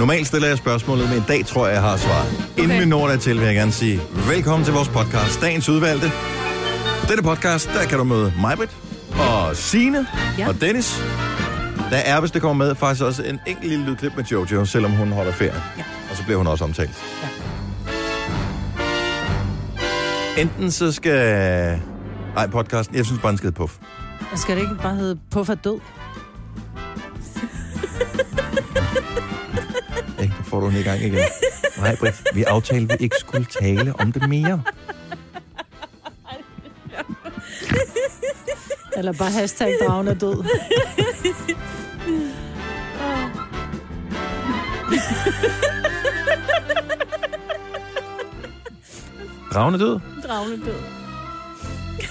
Normalt stiller jeg spørgsmålet, men i dag tror jeg, jeg har svar. Inden vi når dertil, vil jeg gerne sige velkommen til vores podcast, Dagens Udvalgte. Denne podcast, der kan du møde Majbrit og Sine Ja. og Dennis. Der er, hvis det kommer med, faktisk også en enkelt lille lydklip med Jojo, selvom hun holder ferie. Ja. Og så bliver hun også omtalt. Ja. Enten så skal... Nej, podcasten, jeg synes bare, den skal hedde puff. Skal det ikke bare hedde Puff er død? Får du den i gang igen. Nej, Britt, vi aftalte, at vi ikke skulle tale om det mere. Eller bare hashtag dragen er død. Dragen er død. Dragen er død.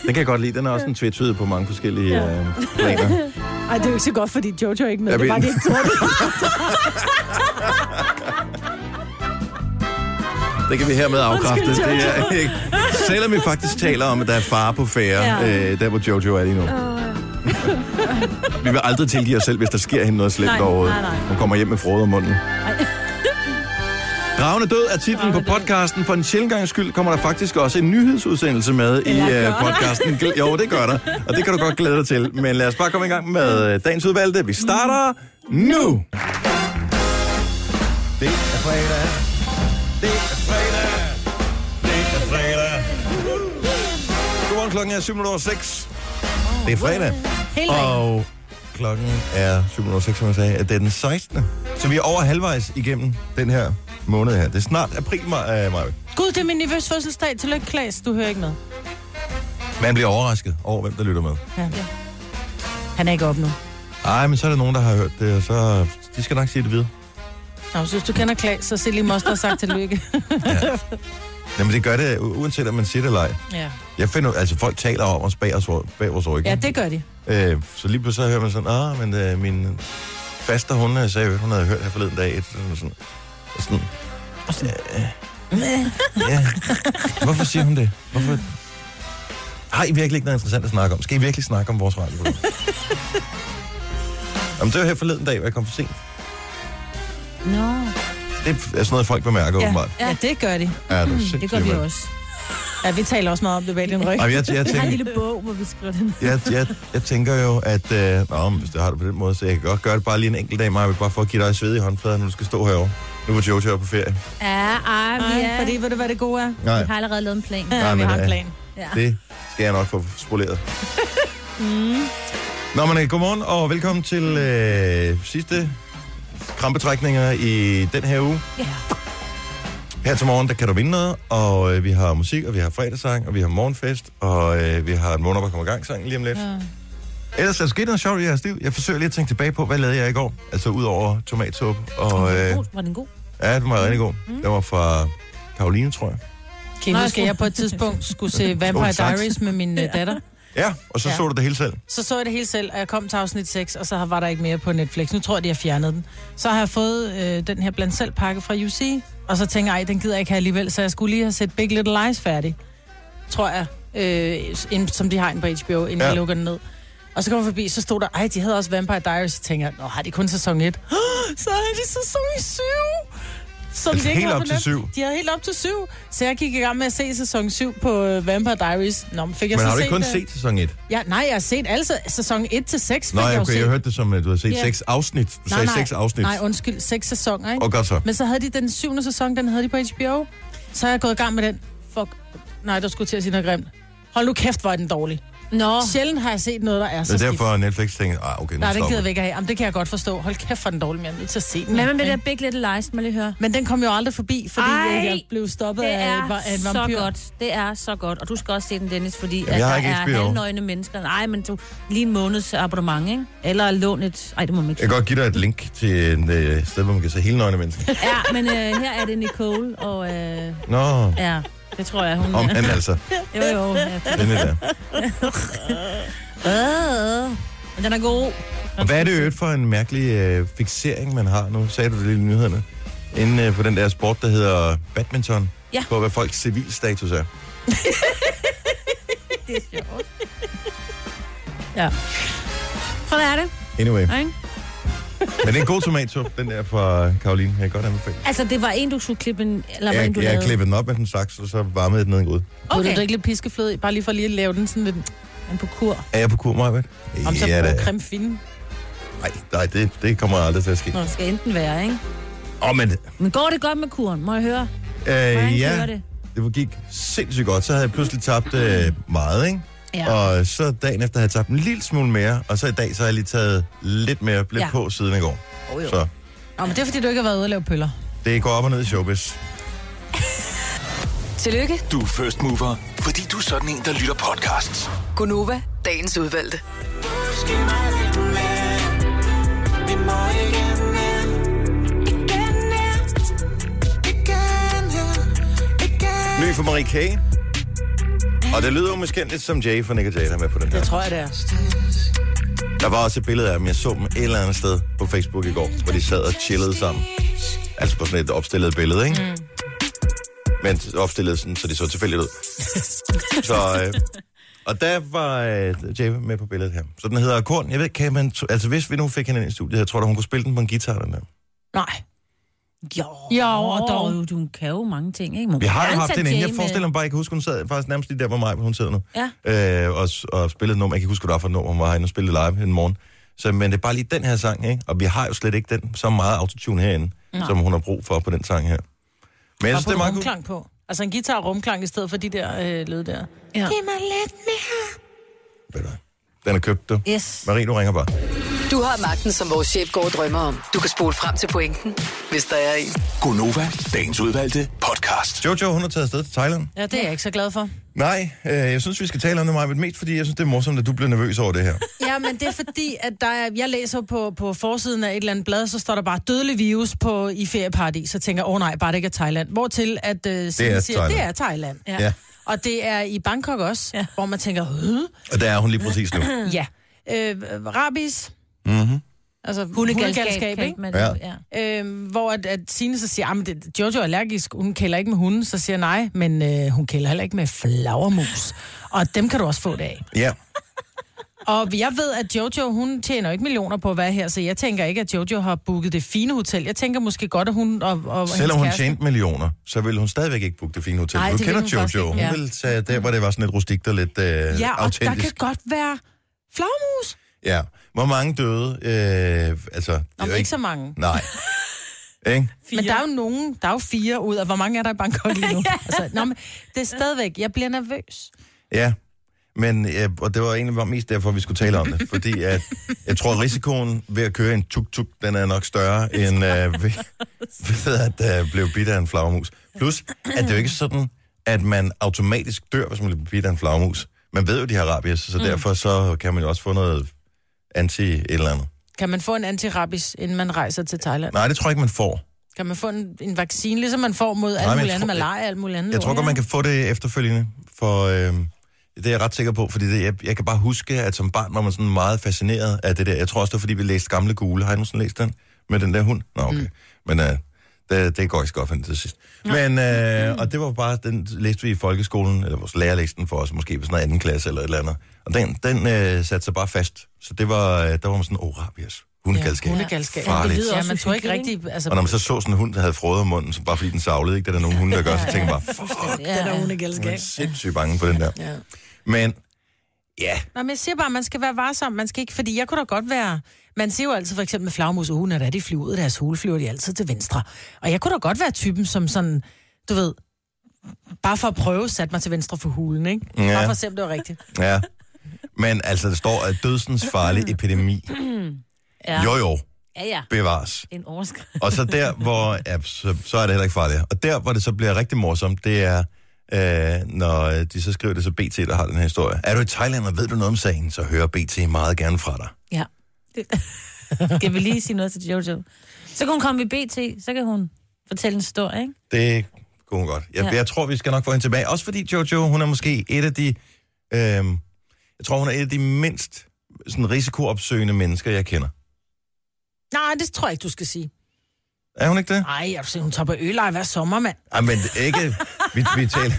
Den kan jeg godt lide. Den er også en tvetydig på mange forskellige ja. øh, planer. Ej, det er jo ikke så godt, fordi Jojo er ikke med. Jeg Det er bare, ved. de ikke tror det. Det kan vi hermed afkræfte. Undskyld, Det er ikke. Selvom vi faktisk taler om, at der er fare på færre, Ja. øh, der hvor Jojo er lige nu. vi vil aldrig tilgive os selv, hvis der sker hende noget slemt Nej, overhovedet. nej, nej. Hun kommer hjem med frode om munden. Dragen er død er titlen Dragen på podcasten. For en sjældent gangs skyld kommer der faktisk også en nyhedsudsendelse med i uh, der? podcasten. Gl- Jo, det gør der. Og det kan du godt glæde dig til. Men lad os bare komme i gang med øh, dagens udvalgte. Vi starter nu. Det er fredag. Det er fredag. Det er fredag. Godmorgen, klokken er 7.06. Det er fredag. Og klokken er 7.06, som jeg sagde. Det er den 16. Så vi er over halvvejs igennem den her måned her. Det er snart april, maj. maj. Gud, det er min nervøs fødselsdag. Tillykke, Klaas. Du hører ikke med. Man bliver overrasket over, hvem der lytter med. Ja. Han er ikke op nu. Ej, men så er der nogen, der har hørt det, og så de skal nok sige det videre. Nå, hvis du kender Klaas, så lige moster og sagt tillykke. Jamen, det gør det, uanset om man siger det eller ej. ja. Jeg finder, altså folk taler om os bag, os, bag vores ryg. ja, det gør de. Øh, så lige pludselig så hører man sådan, ah, men øh, min faster, hun øh, sagde, hun havde hørt her forleden dag, et, sådan, sådan, og sådan, sådan øh, ja. Hvorfor siger hun det? Hvorfor? Har I virkelig ikke noget interessant at snakke om? Skal I virkelig snakke om vores radio? Jamen, det var her forleden dag, hvor jeg kom for sent. Nå, Det er sådan noget, folk bemærker, Ja. åbenbart. ja, det gør de. Ja, du det gør vi også. Ja, vi taler også meget om det bag din ryg. Jeg, jeg, Jeg har en tænker, lille bog, hvor vi skriver den. jeg, jeg, jeg tænker jo, at øh, nå, hvis det har det på den måde, så jeg kan godt gøre det bare lige en enkelt dag, Maja, bare for at give dig sved i håndflader, når du skal stå herovre. Nu var Jojo på ferie. Ja, ej, Nej, er, fordi ved du, hvad det gode er? Nej, vi har allerede lavet en plan. Ja, Nej, vi men, har en øh, plan. Ja. det skal jeg nok få spoleret. Nå, men øh, godmorgen og velkommen til øh, sidste krampetrækninger i den her uge. Ja. Her til morgen, der kan du vinde noget, og øh, vi har musik, og vi har fredagssang, og vi har morgenfest, og øh, vi har en måned, der kommer gang sang lige om lidt. Ja. Ellers er der sket noget sjovt i jeres liv. Jeg forsøger lige at tænke tilbage på, hvad lavede jeg i går? Altså ud over tomatsuppe. Og, øh, God, var den god? Ja, den var rigtig god. Den var fra Karoline, tror jeg. Kan jeg huske, jeg på et tidspunkt skulle se Vampire. Diaries med min øh, datter? Ja, og så Ja. så du det hele selv. Så så jeg det hele selv, og jeg kom til afsnit 6, og så var der ikke mere på Netflix. Nu tror jeg, de har fjernet den. Så har jeg fået øh, den her blandt selv pakke fra UC, og så tænker jeg, den gider jeg ikke have alligevel, så jeg skulle lige have set Big Little Lies færdig, tror jeg, øh, ind, som de har inde på HBO, inden Ja. jeg lukker den ned. Og så kom jeg forbi, så stod der, ej, de havde også Vampire Diaries, så tænker jeg, nå, har de kun sæson 1? så har de sæson 7! Som Altså de ikke helt har op til syv? De havde helt op til syv. Så jeg gik i gang med at se sæson 7 på øh, Vampire Diaries. Nå, men fik jeg Men så har du ikke kun øh, set sæson 1? Ja, nej, jeg har set alle sæ- sæson 1 til 6. Nå, fik jeg jo okay, set. jeg hørte det som, at du har set Ja. seks afsnit. Du Nej, sagde nej. seks afsnit. Nej, undskyld, seks sæsoner, ikke? Og godt så. Men så havde de den syvende sæson, den havde de på HBO. Så er jeg gået i gang med den. Fuck. Nej, der skulle til at sige noget grimt. Hold nu kæft, hvor er den dårlig. Nå, Sjældent har jeg set noget, der er så Det er skidt. derfor, Netflix tænker, ah, okay, nu Nej, den stopper gider vi ikke have. Jamen, det kan jeg godt forstå. Hold kæft, for den dårlig, men jeg er nødt til at se den. hvad med det ikke? der Big Little Lies, må jeg lige høre? Men den kom jo aldrig forbi, fordi Ej, Ej, jeg blev stoppet Det af, er af en så vampyr. godt. Det er så godt. Og du skal også se den, Dennis, fordi Jamen, at jeg har der ikke er halvnøgne mennesker. Nej, men du, lige en måneds abonnement, ikke? Eller lån et... Ej, det må man ikke. Jeg kan godt give dig et link til en øh, sted, hvor man kan se hele nøgne mennesker. Ja, men øh, her er det Nicole, og øh, Nå, ja, det tror jeg, hun om han altså. Jo, jo. Ja. Denne der. Øh, men den er god. Og hvad er det øvrigt for en mærkelig øh, fixering, man har? Nu sagde du det lige i nyhederne. Inden øh, på den der sport, der hedder badminton. Ja. På hvad folks civilstatus er. Det er sjovt. Ja. Sådan er det, Anyway. ikke? Men det er en god tomatsup, den der fra Karoline. Jeg kan godt anbefale. Altså, det var en, du skulle klippe en... Eller Jeg, du jeg lavede? klippede den op med den saks, og så varmede jeg den ned i en gryde. Okay. Okay. du drikke lidt piskefløde, bare lige for lige at lave den sådan lidt... En på kur. Er jeg på kur, Majbet? Om så Ja, da. creme fine. Nej, nej det, det kommer aldrig til at ske. Nå, det skal enten være, ikke? Åh, oh, men Men går det godt med kuren? Må jeg høre? øh, Hvordan ja, det? det gik sindssygt godt. Så havde jeg pludselig tabt øh, meget, ikke? Ja. Og så dagen efter havde jeg tabt en lille smule mere, og så i dag så har jeg lige taget lidt mere lidt Ja. på siden i går. Oh, jo. Så Nå, men det er fordi, du ikke har været ude og lave pøller. det går op og ned i showbiz. Tillykke, Du er first mover, fordi du er sådan en, der lytter podcasts. Gunova, dagens udvalgte. Ny for Marie K. Og det lyder jo måske lidt som Jay fra Nick Jay, der er med på den her. Det tror jeg, det er. Der var også et billede af dem. Jeg så dem et eller andet sted på Facebook i går, hvor de sad og chillede sammen. Altså på sådan et opstillet billede, ikke? Mm. Men opstillet sådan, så de så tilfældigt ud. så, øh, og der var øh, Jay med på billedet her. Så den hedder Korn. Jeg ved, kan man... Altså hvis vi nu fik hende ind i studiet, jeg tror da, hun kunne spille den på en guitar, den der. Nej. Jo, Jo, og dog. Du kan jo mange ting, ikke? Må Vi har jo haft den inde. Jay Jeg forestiller mig bare, jeg kan huske, hun sad faktisk nærmest lige der, hvor mig, hun sidder nu. Ja. øh, og, og spillede et nummer. Jeg kan ikke huske, hvad det var for et nummer, hun var herinde og spillede live en morgen. Så, men det er bare lige den her sang, ikke? Og vi har jo slet ikke den så meget autotune herinde, Nej. som hun har brug for på den sang her. Men jeg synes, på det er meget godt. rumklang på. Altså en guitar rumklang i stedet for de der øh, lyd der. Ja. Giv mig lidt mere. Ved du? Den er købt, du. Yes. Marie, du ringer bare. Du har magten, som vores chef går og drømmer om. Du kan spole frem til pointen, hvis der er en. Gonova, dagens udvalgte podcast. Jojo, hun har taget afsted til Thailand. Ja, det er jeg ikke så glad for. Nej, øh, jeg synes, vi skal tale om det meget mest, fordi jeg synes, det er morsomt, at du bliver nervøs over det her. Ja, men det er fordi, at der er, jeg læser på, på forsiden af et eller andet blad, så står der bare dødelig virus på, i ferieparadis, så tænker jeg, åh oh, nej, bare det ikke er Thailand. Hvortil at uh, det siger, Thailand. det er Thailand. Ja. Ja. Og det er i Bangkok også, ja. hvor man tænker, øh? Og der er hun lige præcis nu. ja. Øh, rabis, Mm-hmm. altså Hundegalskab, hundegalskab, ikke? Ja. ja. Øhm, hvor at, at Signe så siger, at Jojo er allergisk, hun kælder ikke med hunden, så siger jeg nej, men øh, hun kælder heller ikke med flagermus. Og dem kan du også få det af. Ja. Og jeg ved, at Jojo, hun tjener ikke millioner på at være her, så jeg tænker ikke, at Jojo har booket det fine hotel. Jeg tænker måske godt, at hun og, og Selvom hun kæreste- tjente millioner, så ville hun stadigvæk ikke booke det fine hotel. Nej, du det kender hun Jojo. ikke, Hun ja. ville tage der, hvor det var sådan lidt rustikt og lidt øh, Ja, og der autentisk. kan godt være flagermus. Ja. Hvor mange døde? Øh, altså, det er Om jo ikke så mange. Nej. ikke? Men der er jo nogen, der er jo fire ud af, hvor mange er der i Bangkok lige nu? altså, nå, men det er stadigvæk, jeg bliver nervøs. Ja. Men øh, og det var egentlig var mest derfor, vi skulle tale om det. Fordi at, jeg tror, at risikoen ved at køre en tuk-tuk, den er nok større end øh, ved, ved at øh, blive bidt af en flagermus. Plus, at det er jo ikke sådan, at man automatisk dør, hvis man bliver bidt af en flagermus. Man ved jo, de har rabies, så derfor så kan man jo også få noget anti et eller andet. Kan man få en antirabis, inden man rejser til Thailand? Nej, det tror jeg ikke, man får. Kan man få en, en vaccine, ligesom man får mod alt muligt andet, malaria, alt muligt andet? Jeg tror godt, man kan få det efterfølgende, for øh, det er jeg ret sikker på, fordi det, jeg, jeg kan bare huske, at som barn var man sådan meget fascineret af det der. Jeg tror også, det var, fordi vi læste gamle gule. Har I nogensinde læst den? Med den der hund? Nå, okay. Mm. Men øh, det, det går ikke så godt for den til sidst. Men, øh, og det var bare, den læste vi i folkeskolen, eller vores lærer læste den for os, måske på sådan noget anden klasse eller et eller andet. Og den, den øh, satte sig bare fast. Så det var, øh, der var man sådan, oh, rabies. Hundegalskab. hundegalskab. Farligt. Ja, også man tror ikke rigtigt... Altså, Og når man så så sådan en hund, der havde frøet om munden, så bare fordi den savlede, ikke? Det er der nogle hunde, der gør, så tænker man bare, fuck, den er jeg er hundegalskab. sindssygt bange på den der. Ja. Men, ja, Nå, men jeg siger bare, at man skal være varsom. Man skal ikke, fordi jeg kunne da godt være... Man siger jo altid for eksempel med flagmus og hunde, at de flyver ud af deres hule, flyver de altid til venstre. Og jeg kunne da godt være typen, som sådan, du ved, bare for at prøve, satte mig til venstre for hulen, ikke? Ja. Bare for at se, om det var rigtigt. ja. Men altså, der står, at dødsens farlig epidemi. Ja. Jo, jo, ja, ja. bevares. En overskrift. Og så der, hvor, ja, så, så er det heller ikke farligt. Og der, hvor det så bliver rigtig morsomt, det er, øh, når de så skriver det så BT, der har den her historie. Er du i Thailand, og ved du noget om sagen, så hører BT meget gerne fra dig. Skal vi lige sige noget til Jojo? Så kan hun komme i BT, så kan hun fortælle en historie, ikke? Det kunne hun godt. Jeg, ja. Jeg tror, vi skal nok få hende tilbage. Også fordi Jojo, hun er måske et af de... Øh, jeg tror, hun er et af de mindst sådan, risikoopsøgende mennesker, jeg kender. Nej, det tror jeg ikke, du skal sige. Er hun ikke det? Nej, jeg siger, hun tager på ølej hver sommer, mand. Ej, men ikke... Vi, vi, taler,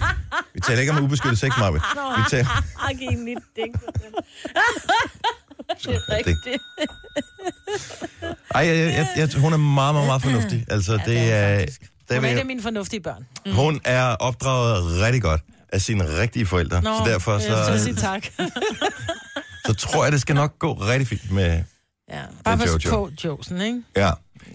vi taler ikke om ubeskyttet sex, Marve. Vi taler... Ej, giv en Det er rigtigt. Ej, jeg, jeg, jeg, hun er meget, meget, meget fornuftig. Altså, det, det er er... faktisk. det Hun er et jeg- af mine fornuftige børn. Hun er opdraget rigtig godt af sine rigtige forældre. Nå, så derfor jeg så, sige tak. så tror jeg, det skal nok gå rigtig fint med... Ja. Bare pas på Josen, ikke? Ja.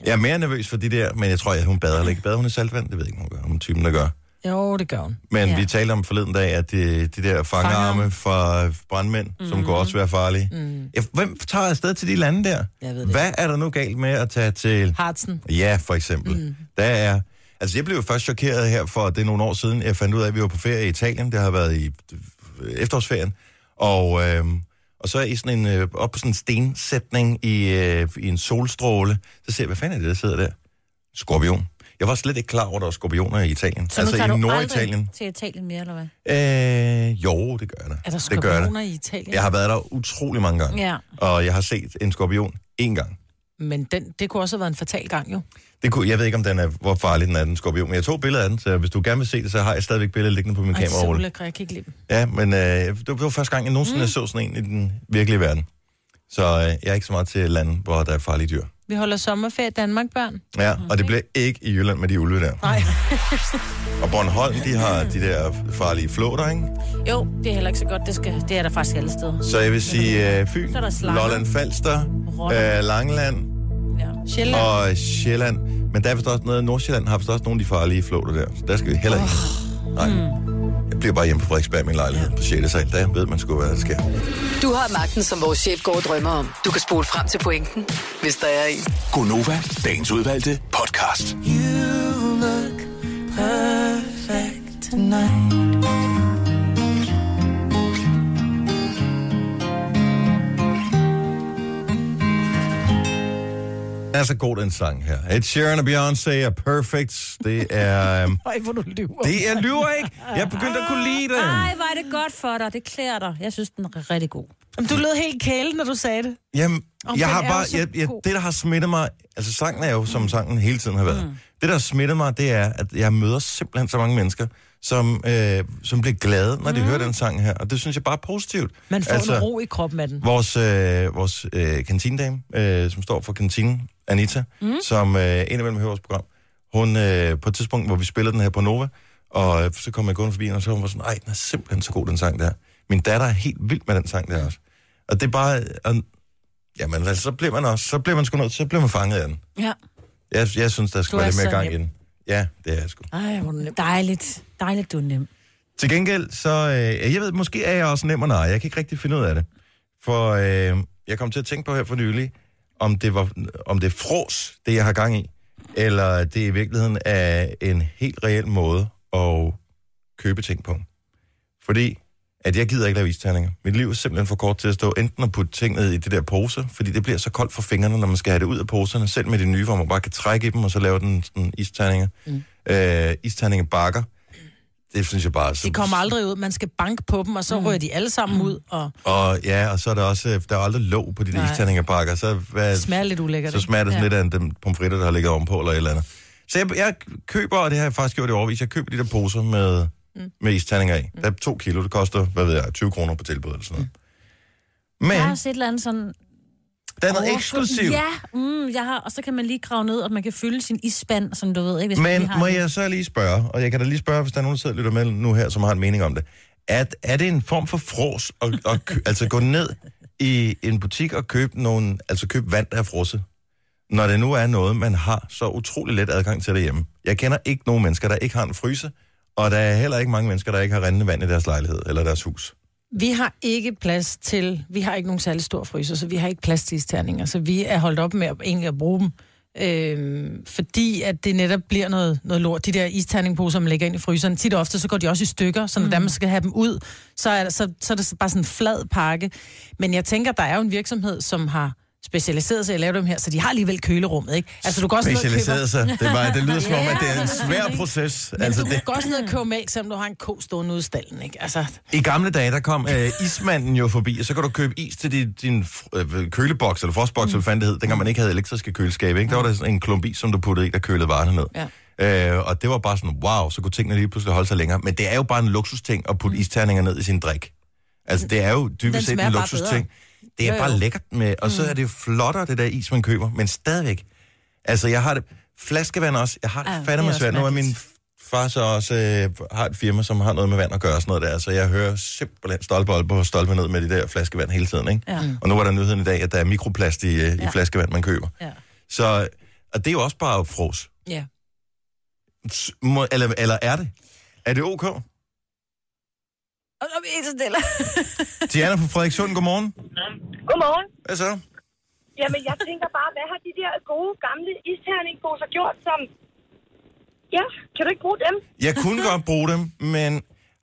Jeg er mere nervøs for de der, men jeg tror, at hun bader heller ikke. Bader hun i saltvand? Det ved jeg ikke, hun gør. Hun er typen, der gør. Jo, det gør hun. Men Ja. vi talte om forleden dag, at de, de der fangarme fra brandmænd, mm. som kunne også være farlige. Mm. Ja, hvem tager afsted til de lande der? Jeg ved det Hvad er der nu galt med at tage til... Hartsen. Ja, for eksempel. Mm. Der er... Altså, jeg blev jo først chokeret her for, det er nogle år siden, jeg fandt ud af, at vi var på ferie i Italien. Det har været i øh, efterårsferien. Og, øh, og så er i sådan en, øh, op på sådan en stensætning i, øh, i en solstråle. Så ser jeg, hvad fanden er det, der sidder der? Skorpion. Jeg var slet ikke klar over, at der var skorpioner i Italien. Så nu altså tager i du Norditalien. til Italien mere, eller hvad? Øh, jo, det gør jeg da. Er der det gør skorpioner i Italien? Jeg har været der utrolig mange gange. Ja. Og jeg har set en skorpion én gang. Men den, det kunne også have været en fatal gang, jo. Det kunne, jeg ved ikke, om den er, hvor farlig den er, den skorpion. Men jeg tog billeder af den, så hvis du gerne vil se det, så har jeg stadigvæk billedet liggende på min Ej, det er så kamera. jeg kan ikke lide dem. Ja, men øh, det, var, det var første gang, jeg nogensinde mm. så sådan en i den virkelige verden. Så øh, jeg er ikke så meget til lande, hvor der er farlige dyr. Vi holder sommerferie i Danmark, børn. Ja, og det bliver ikke i Jylland med de ulve der. Nej. Og Bornholm, de har de der farlige flåter, ikke? Jo, det er heller ikke så godt. Det, skal, det er der faktisk alle steder. Så jeg vil sige øh, Fyn, Så er der slanger. Lolland Falster, øh, Langeland Ja. Sjælland. og Sjælland. Men der er vist også noget, Nordsjælland har vist også nogle af de farlige flåter der. Så der skal vi heller ikke. Nej. Jeg bliver bare hjemme på Frederiksberg i min lejlighed på 6. sal. Der ved man sgu, hvad der sker. Du har magten, som vores chef går og drømmer om. Du kan spole frem til pointen, hvis der er en. Gonova, dagens udvalgte podcast. Den er så god, den sang her. Ed Sheeran og Beyoncé er perfect. Det er... øhm, Ej, hvor du lyver. Det er lyver ikke. Jeg begyndte at kunne lide den. Ej, var det godt for dig. Det klæder dig. Jeg synes, den er rigtig god. Jamen, du lød helt kæle, når du sagde det. Jamen, Om jeg har bare, jeg, jeg, det der har smittet mig, altså sangen er jo, som sangen hele tiden har været. Mm. Det der har smittet mig, det er, at jeg møder simpelthen så mange mennesker, som, øh, som bliver glade, når de hører den sang her. Og det synes jeg bare er positivt. Man får altså, en ro i kroppen af den. Vores, øh, vores øh, kantinedame, øh, som står for kantinen, Anita, mm. som øh, indimellem hører vores program, hun øh, på et tidspunkt, hvor vi spillede den her på Nova, og øh, så kom jeg gående forbi, hende, og så var hun sådan, ej, den er simpelthen så god, den sang der. Min datter er helt vild med den sang der også. Og det er bare, øh, jamen, altså, så bliver man også, så bliver man sgu nødt, så bliver man fanget af den. Ja. Jeg, jeg synes, der skal være lidt mere gang i den. Ja, det er jeg sgu. Ej, hvor nem. Dejligt. Dejligt, du er nem. Til gengæld, så, øh, jeg ved, måske er jeg også nem og nej. Jeg kan ikke rigtig finde ud af det. For øh, jeg kom til at tænke på her for nylig, om det, var, om det er fros, det jeg har gang i, eller det i virkeligheden er en helt reel måde at købe ting på. Fordi at jeg gider ikke lave isterninger. Mit liv er simpelthen for kort til at stå enten og putte ting ned i det der pose, fordi det bliver så koldt for fingrene, når man skal have det ud af poserne, selv med de nye, hvor man bare kan trække i dem, og så lave den sådan isterninger. Mm. Øh, isterninger bakker. Det synes jeg bare... Så, De kommer aldrig ud. Man skal banke på dem, og så Mm. rører de alle sammen ud, og Og ja, og så er der også, øh, der er aldrig låg på de der Nej. isterningerbakker, så, hvad, smager lidt ulækkert. så smager det sådan Ja. lidt af den pomfritter, der har ligget ovenpå, eller et eller andet. Så jeg, jeg køber, og det har jeg faktisk gjort i overvis, jeg køber de der poser med, mm. med isterninger i. Der er to kilo, det koster, hvad ved jeg, 20 kroner på tilbud eller sådan noget. Men Jeg har også et eller andet sådan... der er noget overflod- eksklusivt. Ja, mm, jeg har, og så kan man lige grave ned, og man kan fylde sin isspand, som du ved, ikke? Hvis man Men lige har må en- jeg så lige spørge, og jeg kan da lige spørge, hvis der er nogen, der sidder og lytter med nu her, som har en mening om det. At, er det en form for fros at, at kø, altså gå ned i en butik og købe, nogle, altså købe vand, der er frosset? Når det nu er noget, man har så utrolig let adgang til derhjemme. Jeg kender ikke nogen mennesker, der ikke har en fryse, og der er heller ikke mange mennesker, der ikke har rindende vand i deres lejlighed eller deres hus. Vi har ikke plads til, vi har ikke nogen særlig stor fryser, så vi har ikke plads til isterninger, så vi er holdt op med at, egentlig at bruge dem. Øhm, fordi at det netop bliver noget, noget lort. De der isterningposer, man lægger ind i fryseren, tit og ofte, så går de også i stykker, så når mm. man skal have dem ud, så er, så, så er det bare sådan en flad pakke. Men jeg tænker, der er jo en virksomhed, som har specialiseret sig i at lave dem her, så de har alligevel kølerummet, ikke? Altså, du går også Specialiseret sig. Det, var, det lyder som om, at det er en svær proces. men Altså, du det, går også ned og købe mælk, selvom du har en ko stående ude i stallen, ikke? Altså, I gamle dage, der kom øh, ismanden jo forbi, og så kan du købe is til din, din øh, køleboks, eller frostboks, mm. eller fanden det hed, dengang man ikke havde elektriske køleskabe. Ikke? Der var der sådan en klump is, som du puttede i, der kølede varerne ned. Ja. Øh, og det var bare sådan, wow, så kunne tingene lige pludselig holde sig længere. Men det er jo bare en luksusting at putte isterninger ned i sin drik. Altså, det er jo dybest set en luksusting. Det er Jo, bare jo. lækkert med, og så er det jo flottere, det der is, man køber, men stadigvæk. Altså, jeg har det, flaskevand også, jeg har det Ja, fandme svært. Nu er min far så også øh, har et firma, som har noget med vand at gøre og sådan noget der, så jeg hører simpelthen stolpe op og stolpe ned med de der flaskevand hele tiden, ikke? Ja. Og nu var der nyheden i dag, at der er mikroplast i, øh, i Ja. flaskevand, man køber. Ja. Så, og det er jo også bare fros. Ja. Må, eller, eller er det? Er det ok? Og så er vi helt stille. Diana fra Frederikssund, godmorgen. Godmorgen. Hvad så? Jamen, jeg tænker bare, hvad har de der gode, gamle isterningposer gjort, som... Ja, kan du ikke bruge dem? Jeg kunne godt bruge dem, men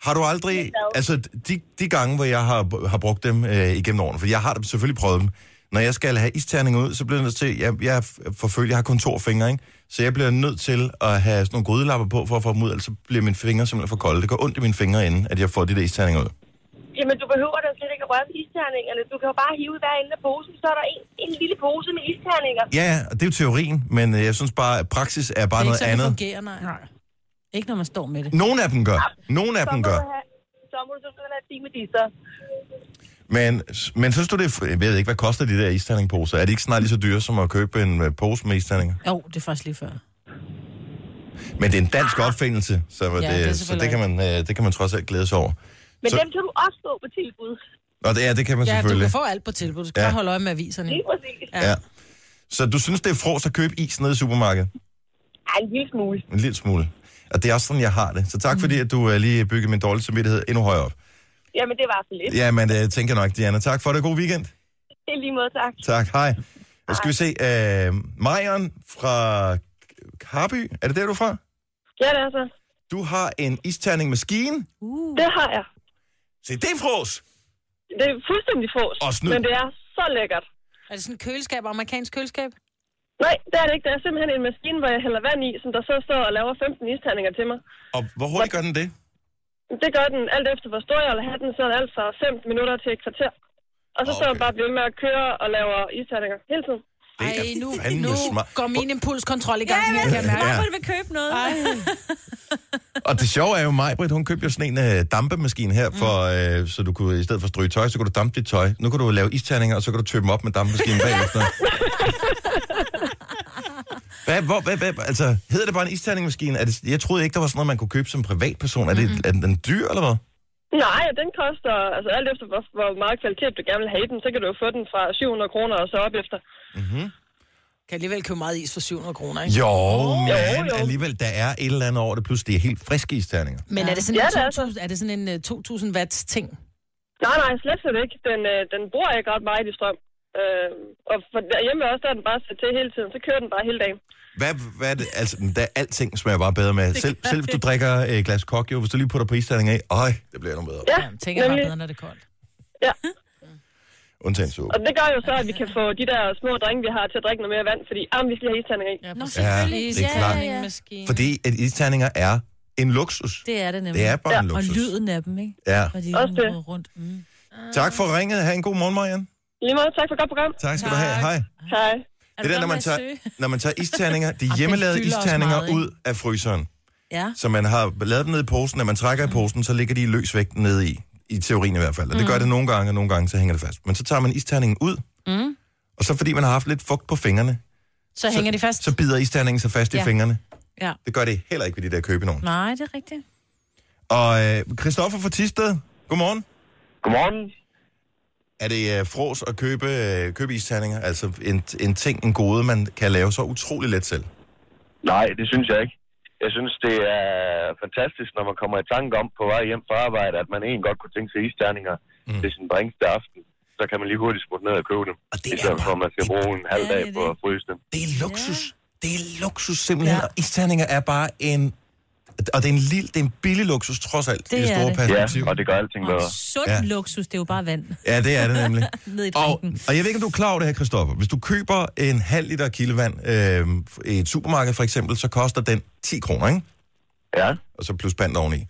har du aldrig... Altså, de, de gange, hvor jeg har, har brugt dem øh, igennem årene, for jeg har dem selvfølgelig prøvet dem. Når jeg skal have isterning ud, så bliver jeg nødt til... Jeg, jeg er forfølger, jeg har kontorfingre, ikke? Så jeg bliver nødt til at have sådan nogle grydelapper på, for at få dem ud, ellers så bliver mine fingre simpelthen for kolde. Det går ondt i mine fingre, inden at jeg får de der isterninger ud. Jamen, du behøver da slet ikke at røre ved isterningerne. Du kan jo bare hive hver ende af posen, så er der en, en lille pose med isterninger. Ja, og det er jo teorien, men øh, jeg synes bare, at praksis er bare Det er ikke noget sådan, det andet. fungerer, nej. Nej. Ikke når man står med det. Nogle af dem gør. Nogle af Så dem må gør. have, så må du simpelthen have 10 med disser. Men, men synes du det... er- Jeg ved ikke, hvad koster de der isterningposer? Er de ikke snart lige så dyre som at købe en øh, pose med isterninger? Jo, det er faktisk lige før. Men det er en dansk opfindelse, så, det er det, så det, kan man, øh, det kan man trods alt glæde sig over. Men Så- dem kan du også få på tilbud. Og det, ja, det kan man Ja, du selvfølgelig. kan få alt på tilbud. Du skal Ja. ja. holde øje med aviserne. Lige præcis. Ja. Ja. Så du synes, det er fros at købe is nede i supermarkedet? Ja, en lille smule. En lille smule. Og det er også sådan, jeg har det. Så tak fordi, at du uh, lige byggede min dårlige samvittighed endnu højere op. Jamen, det var så lidt. Ja, men det tænker jeg nok, Diana. Tak for det. God weekend. I lige måde, tak. Tak. Hej. Nu skal vi se. Uh, Marion fra Karby. Er det der, du er fra? Ja, det er så. Du har en isterning maskine. Det har jeg. Se, det er fros. Det er fuldstændig fros. Og snyd. Men det er så lækkert. Er det sådan et køleskab, amerikansk køleskab? Nej, det er det ikke. Det er simpelthen en maskine, hvor jeg hælder vand i, som der så står og laver 15 isterninger til mig. Og hvor hurtigt gør den det? Det gør den alt efter, hvor stor jeg vil have den, så er det alt fra 5 minutter til et kvarter. Og så Okay. står den bare bliver med at køre og laver isterninger hele tiden. Det Ej, nu, nu smart. går min impulskontrol i gang. Ja, kan jeg mærke. Ja. Vil købe noget? Ej. Og det sjove er jo, mig, Britt, hun købte jo sådan en uh, dampemaskine her, for, uh, så du kunne, i stedet for at stryge tøj, så kunne du dampe dit tøj. Nu kan du lave isterninger, og så kan du tømme op med dampemaskinen bagefter. hvad, hvor, hvad, hvad, altså, hedder det bare en isterningmaskine? Er det, jeg troede ikke, der var sådan noget, man kunne købe som privatperson. Er, det, er den, den dyr, eller hvad? Nej, den koster, altså alt efter, hvor, hvor meget kvalitet du gerne vil have den, så kan du jo få den fra 700 kroner og så op efter. Kan alligevel købe meget is for 700 kroner, ikke? Jo, men jo, jo. alligevel, der er et eller andet over det, plus det er helt friske isterninger. Men er det sådan Ja, en det er 2000, er det sådan en uh, 2000 watts ting? Nej, nej, slet slet ikke. Den, øh, den bruger ikke ret meget i strøm. Øh, og for derhjemme også, der er den bare sat til hele tiden, så kører den bare hele dagen. Hvad, hvad er det? Altså, der, alting smager bare bedre med. Selv, selv hvis du drikker et øh, glas kok, jo, hvis du lige putter pristerning af, øj, det bliver endnu bedre. Ja, Ja, tænker jeg bare nemlig. bedre, når det er koldt. Ja. Undtagen suppe. Og det gør jo så, at vi kan få de der små drenge, vi har til at drikke noget mere vand, fordi ah, vi skal have isterninger i. Ja, Nå, selvfølgelig. det er klart. Ja, ja. Fordi at isterninger er en luksus. Det er det nemlig. Det er bare en Og luksus. lyden af dem, ikke? Ja. Og de Også det. rundt. Mm. Tak for ringet. Ha' en god morgen, Marian. Lige meget, tak for godt program. Tak skal du have. Hej. Hej. Det er der, når man tager, når man tager isterninger, de hjemmelavede isterninger meget, ud af fryseren. Ja. Så man har lavet dem ned i posen, når man trækker i posen, så ligger de i løs vægt nede i. I teorien i hvert fald. Og det gør det nogle gange, og nogle gange så hænger det fast. Men så tager man isterningen ud, Mm. og så fordi man har haft lidt fugt på fingrene, Så hænger de fast. så bider isterningen sig fast i Ja. fingrene. Ja. Det gør det heller ikke ved de der købe nogen. Nej, det er rigtigt. Og øh, Christoffer fra Tisted, godmorgen. Godmorgen. Er det øh, fros at købe, øh, købe isterninger? Altså en, en ting, en gode, man kan lave så utrolig let selv? Nej, det synes jeg ikke. Jeg synes, det er fantastisk, når man kommer i tanke om på vej hjem fra arbejde, at man egentlig godt kunne tænke sig isterninger mm. til sin drinks til aften. Så kan man lige hurtigt smutte ned og købe dem. Og det I er stedet for, at man skal bruge en halv Ja, dag på det. at fryse dem. Det er luksus. Det er luksus simpelthen. Ja. Ja. Isterninger er bare en... Og det er en, lille, det er en billig luksus, trods alt, Det i det er store det. perspektiv. Ja, og det gør alting Og bedre. sund Ja. luksus, det er jo bare vand Ja, det er det nemlig. ned i og, drinken. og jeg ved ikke, om du er klar over det her, Christoffer. Hvis du køber en halv liter kildevand øh, i et supermarked for eksempel, så koster den 10 kroner, ikke? Ja, Og så plus pant oveni.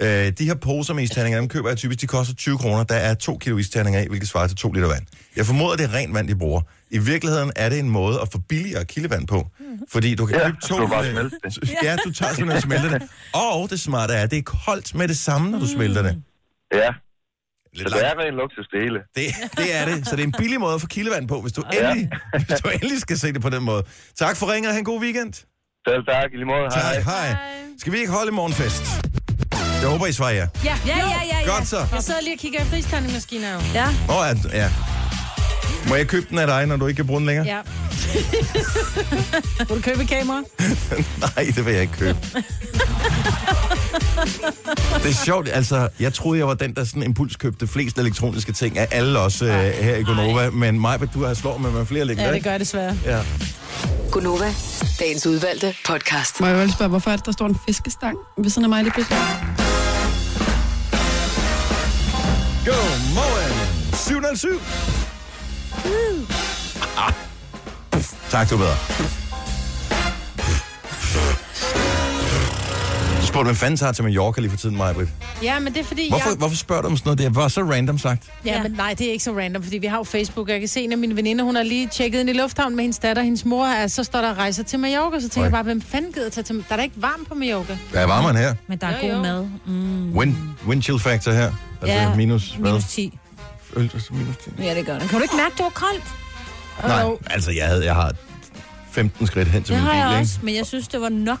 Øh, de her poser med isterninger, dem køber jeg typisk, de koster 20 kroner. Der er 2 kilo isterninger i, hvilket svarer til 2 liter vand. Jeg formoder, det er rent vand, de bruger. I virkeligheden er det en måde at få billigere kildevand på. Fordi du kan Ja, købe to... du kan bare øh, smelte det. Ja, du tager simpelthen og smelter det. Og det smarte er, at det er koldt med det samme, når du smelter det. ja. Lidt Så det langt. er ren luksus det hele. Det, det er det. Så det er en billig måde at få kildevand på, hvis du, endelig, hvis du endelig skal se det på den måde. Tak for ringet, og have en god weekend. Selv tak, i lige måde. Hej. Tak, hej. Skal vi ikke holde morgenfest? Jeg håber, I svarer ja. Ja, Ja, ja, ja, ja. Godt så. Jeg sidder lige og kigger efter isterningsmaskiner jo. Ja. Åh, oh, ja. Må jeg købe den af dig, når du ikke kan bruge den længere? Ja. Vil du købe et kamera? Nej, det vil jeg ikke købe. det er sjovt, altså, jeg troede, jeg var den, der sådan impulskøbte flest elektroniske ting af alle os øh, her i Gonova, men mig, du har slået med, med flere længder, Ja, det gør jeg desværre. Ja. Gunova, dagens udvalgte podcast. Må jeg jo spørge, hvorfor er det, der står en fiskestang ved siden af mig lige pludselig? Godmorgen. 707. Ah. Puff. Tak, du er bedre. Du spurgte, hvad fanden tager til Mallorca lige for tiden, Maja Britt? Ja, men det er fordi, Hvorfor, jeg... hvorfor spørger du om sådan noget? Det var så random sagt. Ja, Ja. men nej, det er ikke så random, fordi vi har jo Facebook, og jeg kan se, en af mine veninder, hun har lige tjekket ind i lufthavnen med hendes datter, hendes mor, er, så står der rejser til Mallorca, så tænker jeg bare, hvem fanden gider tage til Der er da ikke varmt på Mallorca. Hvad er varmeren her? Men der er Jo, god jo. mad. Mm. Wind, wind chill factor her. Altså Ja, minus, hvad? Minus 10. Øl, altså minus 10. Ja, det gør det. Kan du ikke mærke, det var koldt? Nej, Og- altså jeg, havde, jeg har 15 skridt hen til Det min har bil, jeg ikke? også, men jeg synes, det var nok.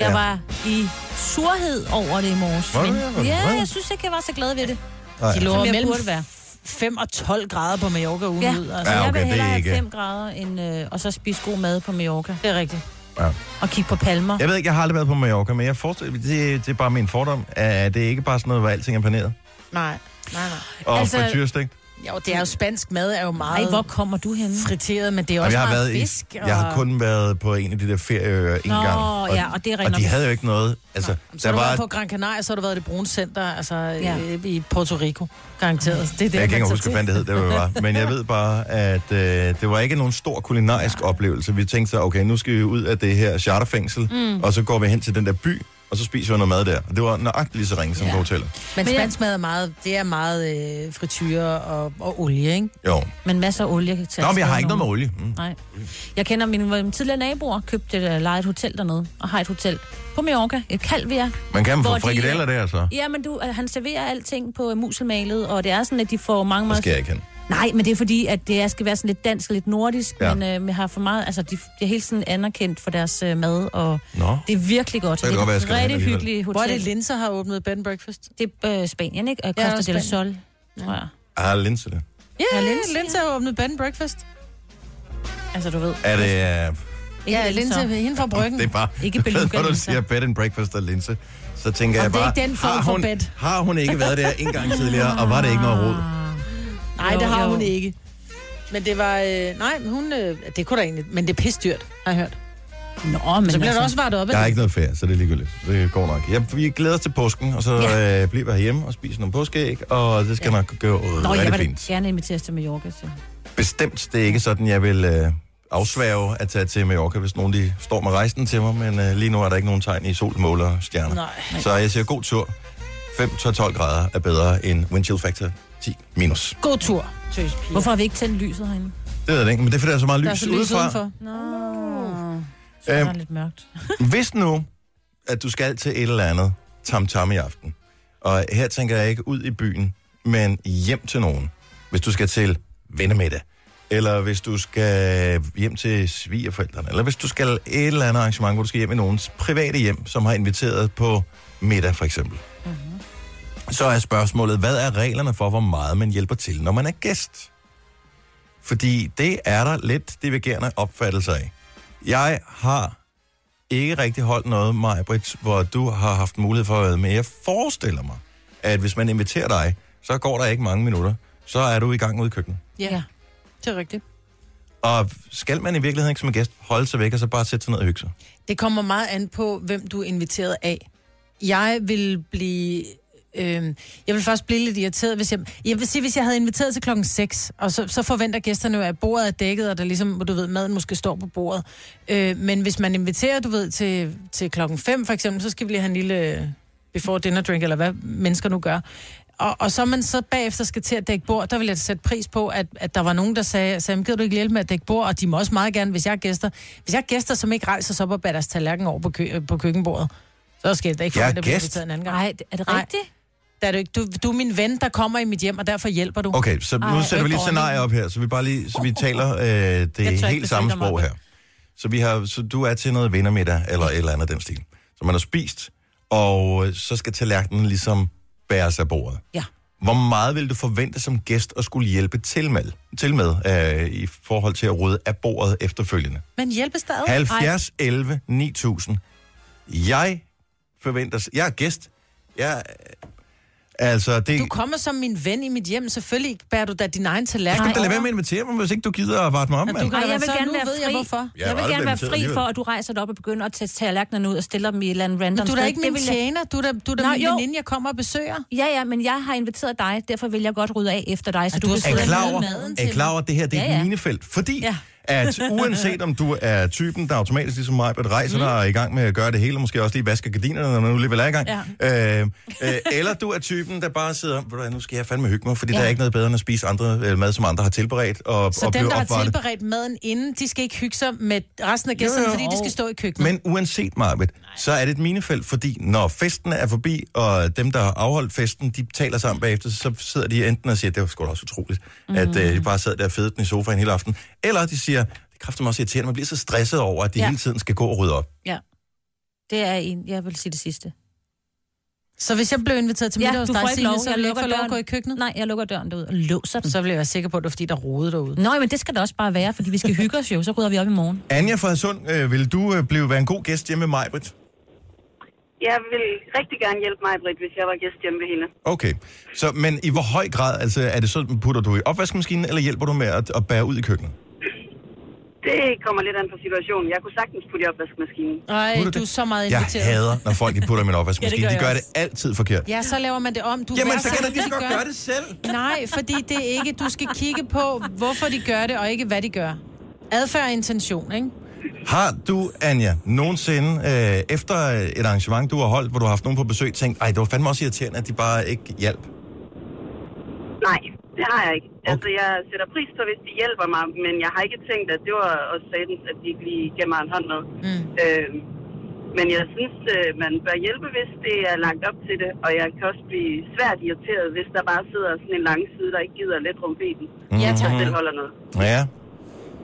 Jeg Ja. var i surhed over det i morges. Var du Men, det? Var du- ja, jeg synes ikke, jeg var så glad ved det, Nej. De jeg mellem burde være. 5 og 12 grader på Mallorca ugen Ja. ud. Altså. Ja, jeg okay, vil det er hellere have 5 grader, end, øh, og så spise god mad på Mallorca. Det er rigtigt. Ja. Og kigge på palmer. Jeg ved ikke, jeg har aldrig været på Mallorca, men jeg forestiller det, det er bare min fordom. Er det ikke bare sådan noget, hvor alting er paneret? Nej, nej. Og Altså- frityrestegt? Jo, det er jo spansk mad, er jo meget Ej, hvor kommer du hen? friteret, men det er Og også jeg har, meget været fisk. i, jeg har kun været på en af de der ferieøer en Nå, gang. ja, og det er og de havde jo ikke noget. Altså, Så der har du var, på Gran Canaria, så har du været i det brune center, altså Ja. ja. i Puerto Rico, garanteret. Det er det, jeg kan man ikke huske, hvad det hed, det var. Men jeg ved bare, at øh, det var ikke nogen stor kulinarisk oplevelse. Vi tænkte så, okay, nu skal vi ud af det her charterfængsel, mm. og så går vi hen til den der by, og så spiser vi noget mad der. Og det var nøjagtigt lige så ringe som Ja. på hotellet. Men spansk mad er meget, det er meget øh, frityre og, og olie, ikke? Jo. Men masser af olie til Nå, men jeg har ikke noget med olie. Mm. Nej. Jeg kender mine, mine tidligere naboer, købte et, uh, lejet et hotel dernede, og har et hotel på Mallorca, et kalvia. Man kan få Hvor de- frikadeller der, så. Ja, men du, uh, han serverer alting på uh, muselmalet, og det er sådan, at de får mange... Det skal jeg ikke hen. Nej, men det er fordi, at det er, skal være sådan lidt dansk og lidt nordisk, Ja. ja. men øh, vi har for meget, altså de, de er helt sådan anerkendt for deres øh, mad, og Nå. det er virkelig godt. Så det det godt er skal et rigtig hyggeligt Hvor er hotel. det, Linse har åbnet bed and breakfast? Det er øh, Spanien, ikke? Og Ja, Costa del Spanien. Sol, tror jeg. Ah, linse det. Ja, Ja, ja Linse, Linse, har åbnet bed and breakfast. Altså, du ved. Er det... Uh, Ikke Ja, Linse. Hende fra Bryggen. det er bare... Ikke du ved, beluga Når du linser. siger bed and breakfast og linse, så tænker Om jeg det er bare... ikke den form har for hun, bed. Har hun ikke været der en gang tidligere, og var det ikke noget rod? Nej, det har jo. hun ikke. Men det var... Øh, nej, men hun... Øh, det kunne da egentlig... Men det er pisdyrt, har jeg hørt. Nå, men Så bliver altså, det også varet op. Jeg har ikke noget ferie, så det er ligegyldigt. Det går nok. Jeg, vi glæder os til påsken, og så ja. øh, bliver vi herhjemme og spiser nogle påskeæg, og det skal ja. nok gå øh, Nå, jeg vil fint. gerne inviteres til Mallorca. Så. Bestemt, det er ikke sådan, jeg vil øh, afsværge at tage til Mallorca, hvis nogen de står med rejsen til mig, men øh, lige nu er der ikke nogen tegn i sol, måler og stjerner. Nej. Så jeg siger god tur. 5-12 grader er bedre end wind chill factor 10 minus. God tur, tøs. Hvorfor har vi ikke tændt lyset herinde? Det ved jeg ikke, men det er fordi, der er så meget Der er lys, så lys udefra. udenfor. Nå, så er Øhm. lidt mørkt. Hvis nu, at du skal til et eller andet tam-tam i aften, og her tænker jeg ikke ud i byen, men hjem til nogen. Hvis du skal til vennemiddag, eller hvis du skal hjem til svigerforældrene, eller hvis du skal et eller andet arrangement, hvor du skal hjem i nogens private hjem, som har inviteret på middag for eksempel. Så er spørgsmålet, hvad er reglerne for, hvor meget man hjælper til, når man er gæst? Fordi det er der lidt divergerende opfattelser af. Jeg har ikke rigtig holdt noget, Majbrit, hvor du har haft mulighed for at være med. Jeg forestiller mig, at hvis man inviterer dig, så går der ikke mange minutter. Så er du i gang ude i køkkenet. Ja, Ja. det er rigtigt. Og skal man i virkeligheden ikke som gæst holde sig væk og så bare sætte sig ned og hygge sig? Det kommer meget an på, hvem du er inviteret af. Jeg vil blive... Øh, jeg vil først blive lidt irriteret, hvis jeg... Jeg vil sige, hvis jeg havde inviteret til klokken 6, og så, så forventer gæsterne jo, at bordet er dækket, og der ligesom, du ved, maden måske står på bordet. Øh, men hvis man inviterer, du ved, til, til klokken 5 for eksempel, så skal vi lige have en lille øh, before dinner drink, eller hvad mennesker nu gør. Og, og så man så bagefter skal til at dække bord, der vil jeg sætte pris på, at, at der var nogen, der sagde, Sam, gider du ikke hjælpe med at dække bord? Og de må også meget gerne, hvis jeg er gæster. Hvis jeg er gæster, som ikke rejser sig op og bærer deres tallerken over på, kø, på køkkenbordet, så skal jeg da ikke forvente at blive gæst. inviteret en anden gang. Nej, er det rigtigt? Det er du, ikke. Du, du er min ven, der kommer i mit hjem, og derfor hjælper du. Okay, så nu Ej, sætter vi lige et scenarie op her, så vi bare lige, så vi taler øh, det ikke helt samme sprog her. Så, vi har, så du er til noget vennermiddag, eller et eller andet af den stil. Så man har spist, og øh, så skal tallerkenen ligesom bæres af bordet. Ja. Hvor meget vil du forvente som gæst at skulle hjælpe til med, til med øh, i forhold til at rydde af bordet efterfølgende? Men hjælpe stadig. 70, 11, 9000. Jeg forventer... Jeg er gæst. Jeg... Altså, det... Du kommer som min ven i mit hjem. Selvfølgelig bærer du da din egen tallerken. skal da lade være med at invitere mig, hvis ikke du gider at varte mig om, du mand. kan- Ej, jeg vil Så gerne nu være ved jeg fri. hvorfor. Jeg Jeg, vil gerne være fri alligevel. for, at du rejser dig op og begynder at tage tallerkenerne ud og stiller dem i et eller andet random Men du er da ikke Det min vil jeg- tjener. Du er da, du er da Nå, min jo. veninde, jeg kommer og besøger. Ja, ja, men jeg har inviteret dig, derfor vil jeg godt rydde af efter dig, så du du kan Er sidde klar med over, maden er til I klar over, at det her det er Ja, et ja. minefelt? Fordi Ja. At uanset om du er typen, der automatisk ligesom mig, rejser dig og er i gang med at gøre det hele, måske også lige vaske gardinerne, når man nu alligevel er i gang, ja. øh, øh, eller du er typen, der bare sidder, "Ved du hvad, nu skal jeg fandme hygge mig, fordi ja. der er ikke noget bedre end at spise andre, øh, mad, som andre har tilberedt, og, Så og dem, der har opvartet. tilberedt maden inden, de skal ikke hygge sig med resten af gæsterne, Jo, jo. fordi de skal stå i køkkenet. Men uanset, Marvitt, så er det et minefelt, fordi når festen er forbi, og dem, der har afholdt festen, de taler sammen bagefter, så sidder de enten og siger, det var sgu da også utroligt, mm. at øh, de bare sad der den i sofaen hele aften, eller de siger, det kræfter mig også irriterende, man bliver så stresset over, at de ja. Ja. hele tiden skal gå og rydde op. Ja. Det er en, jeg vil sige det sidste. Så hvis jeg blev inviteret til Ja, middag hos du dig, får ikke Signe, lov. så Jeg ikke lukker få lov at døren. gå i køkkenet? Nej, jeg lukker døren derud og låser den. Så vil jeg være sikker på, at det er fordi, der rode derude. Nå, men det skal da også bare være, fordi vi skal hygge os jo, så rydder vi op i morgen. Anja fra Sund, øh, vil du øh, blive være en god gæst hjemme med mig, Britt? Jeg vil rigtig gerne hjælpe mig, Britt, hvis jeg var gæst hjemme ved hende. Okay. Så, men i hvor høj grad, altså er det så, putter du i opvaskemaskinen, eller hjælper du med at, at bære ud i køkkenet? Det kommer lidt an på situationen. Jeg kunne sagtens putte i opvaskemaskinen. Nej, du er så meget Jeg inviteret. hader, når folk de putter i min opvaskemaskine. Ja, det de gør gør jeg det altid forkert. Ja, så laver man det om. Du Jamen, så kan så du lige så de godt gør. gøre det selv. Nej, fordi det er ikke... Du skal kigge på, hvorfor de gør det, og ikke hvad de gør. Adfærd og intention, ikke? Har du, Anja, nogensinde øh, efter et arrangement, du har holdt, hvor du har haft nogen på besøg, tænkt, ej, det var fandme også irriterende, at de bare ikke hjalp? Nej, det har jeg ikke. Altså, jeg sætter pris på, hvis de hjælper mig, men jeg har ikke tænkt, at det var også satans, at de ikke lige gav mig en hånd med. Mm. Øh, men jeg synes, øh, man bør hjælpe, hvis det er lagt op til det, og jeg kan også blive svært irriteret, hvis der bare sidder sådan en lang side, der ikke gider lidt rumpeten. Ja, Jeg tak. selv holder noget. Ja.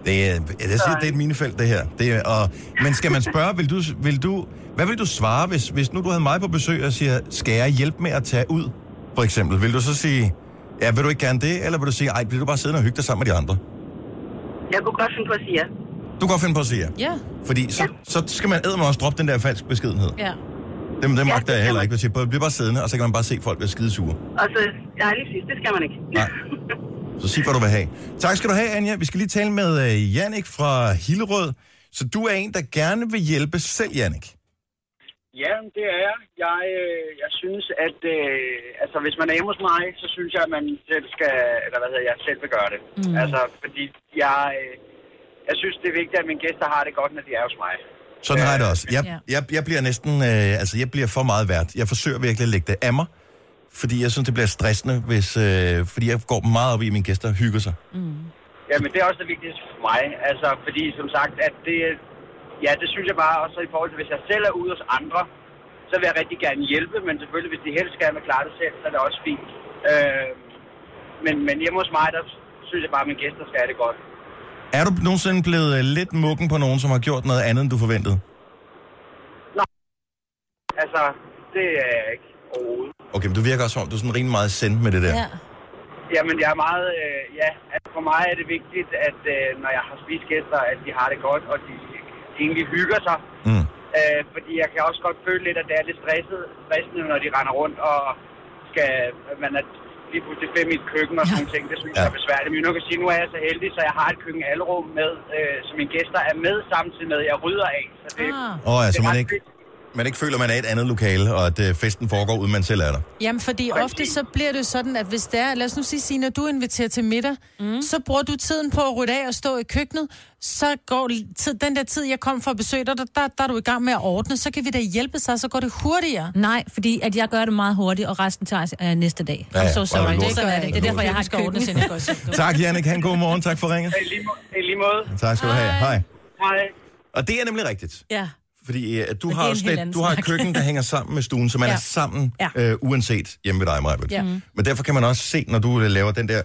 Det er, jeg siger, det er et minefelt, det her. Det er, og, men skal man spørge, vil du, vil du, hvad vil du svare, hvis, hvis nu du havde mig på besøg og siger, skal jeg hjælpe med at tage ud, for eksempel? Vil du så sige, ja, vil du ikke gerne det, eller vil du sige, ej, bliver du bare siddende og hygge dig sammen med de andre? Jeg kunne godt finde på at sige ja. Du kan godt finde på at sige ja. Ja. Fordi så, så skal man eddermame også droppe den der falsk beskedenhed. Ja. Dem, dem Ja, magter det jeg heller ikke. Hvis jeg bliver bare siddende, og så kan man bare se folk være skidesure. Og så, ja, lige præcis, det skal man ikke. Nej. Så sig, hvad du vil have. Tak skal du have, Anja. Vi skal lige tale med uh, Jannik fra Hillerød. Så du er en, der gerne vil hjælpe selv, Jannik. Ja, det er jeg. Jeg, øh, jeg synes, at øh, altså, hvis man er hjemme hos mig, så synes jeg, at man selv skal, eller hvad hedder jeg, selv vil gøre det. Mm. Altså, fordi jeg, øh, jeg synes, det er vigtigt, at mine gæster har det godt, når de er hos mig. Sådan har jeg det også. Jeg, jeg, jeg bliver næsten, øh, altså jeg bliver for meget værd. Jeg forsøger virkelig at lægge det af mig, fordi jeg synes, det bliver stressende, hvis, øh, fordi jeg går meget op i, at mine gæster hygger sig. Ja, men det er også det vigtigste for mig. Altså, fordi som sagt, at det, ja, det synes jeg bare også i forhold til, hvis jeg selv er ude hos andre, så vil jeg rigtig gerne hjælpe, men selvfølgelig, hvis de helst gerne vil klare det selv, så er det også fint. Øh, men, men hjemme hos mig, der synes jeg bare, at mine gæster skal have det godt. Er du nogensinde blevet øh, lidt mukken på nogen, som har gjort noget andet, end du forventede? Altså, det er jeg ikke overhovedet. Okay, men du virker også som om, du er sådan rimelig meget sendt med det der. Ja. Jamen, jeg er meget, øh, ja, altså for mig er det vigtigt, at øh, når jeg har spist gæster, at de har det godt, og de egentlig hygger sig. Mm. Øh, fordi jeg kan også godt føle lidt, at det er lidt stresset, stressende, når de render rundt og skal, man er lige pludselig fem i et køkken og sådan nogle ting. Det synes Ja. jeg er besværligt. Men nu kan sige, nu er jeg så heldig, så jeg har et køkken alrum med, øh, som mine gæster er med samtidig med, at jeg rydder af. Så det, Ah. Åh, oh, altså det er man ikke, fedt. Man ikke føler, man er i et andet lokale, og at øh, festen foregår, uden man selv er der. Jamen, fordi Præcis. ofte så bliver det sådan, at hvis det er, lad os nu sige, Signe, du inviterer til middag, mm. så bruger du tiden på at rydde af og stå i køkkenet, så går tid, den der tid, jeg kom for at besøge dig, der, der, der er du i gang med at ordne, så kan vi da hjælpe sig, så går det hurtigere. Nej, fordi at jeg gør det meget hurtigt, og resten tager øh, næste dag. Ja, I'm ja, so bare sorry. lort. Det, gør jeg, det er derfor, jeg har et køkken. Tak, Jannik. Han god morgen. Tak for ringet. I lige, må- i lige måde. Tak skal du have. Hej. Hej. Og det er nemlig rigtigt. Ja. Fordi at du har, jo en sådan helt et, anden du har et køkken, der hænger sammen med stuen, så man ja. Ja. er sammen, Ja. øh, uanset hjemme ved dig, Maja. Ja. Men derfor kan man også se, når du laver den der,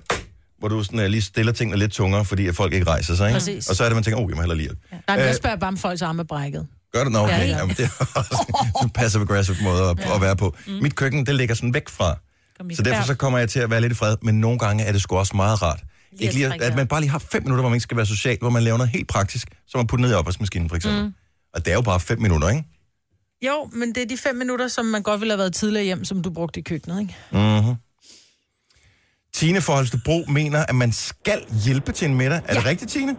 hvor du sådan, uh, lige stiller tingene lidt tungere, fordi at folk ikke rejser sig. Ikke? Præcis. Og så er det, man tænker, åh, oh, jeg må hellere lige hjælpe. Nej, men jeg Øh, spørger bare, om folks arme er brækket. Gør det nok, okay. Ja, Ja, ja. ja. Jamen, det er også en passive-aggressive måde at, ja. at være på. Mm. Mit køkken, det ligger sådan væk fra. Så derfor så kommer jeg til at være lidt i fred, men nogle gange er det sgu også meget rart. Lige Ikke at lige, at, at man bare lige har fem minutter, hvor man ikke skal være social, hvor man laver noget helt praktisk, som at putte ned i opvaskemaskinen, for eksempel. Mm. Og det er jo bare fem minutter, ikke? Jo, men det er de fem minutter, som man godt ville have været tidligere hjem, som du brugte i køkkenet, ikke? Mm-hmm. Tine for Holstebro mener, at man skal hjælpe til en middag. Er ja. det rigtigt, Tine?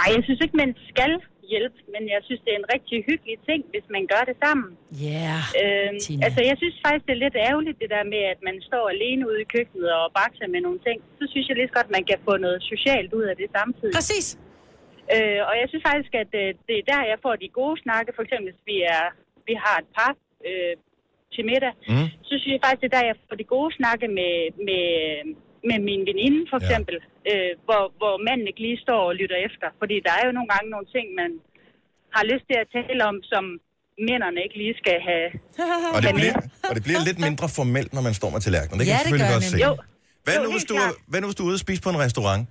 Ej, jeg synes ikke, man skal hjælpe, men jeg synes, det er en rigtig hyggelig ting, hvis man gør det sammen. Ja, yeah, Øhm, Tina. altså, jeg synes faktisk, det er lidt ærgerligt, det der med, at man står alene ude i køkkenet og bakser med nogle ting. Så synes jeg lige så godt, man kan få noget socialt ud af det samtidig. Præcis. Øh, og jeg synes faktisk, at øh, det er der, jeg får de gode snakke. For eksempel, hvis vi, er, vi har et par øh, til middag, Mm. så synes jeg faktisk, det er der, jeg får de gode snakke med, med, med min veninde, for eksempel. Ja. Øh, hvor, hvor manden ikke lige står og lytter efter. Fordi der er jo nogle gange nogle ting, man har lyst til at tale om, som mændene ikke lige skal have. Og det, bliver, og det bliver lidt mindre formelt, når man står med tallerkenen. Det kan Ja, jeg det selvfølgelig gør godt det se. Jo. Hvad Jo, nu, hvis du, hvad nu, hvis du er ude og spise på en restaurant?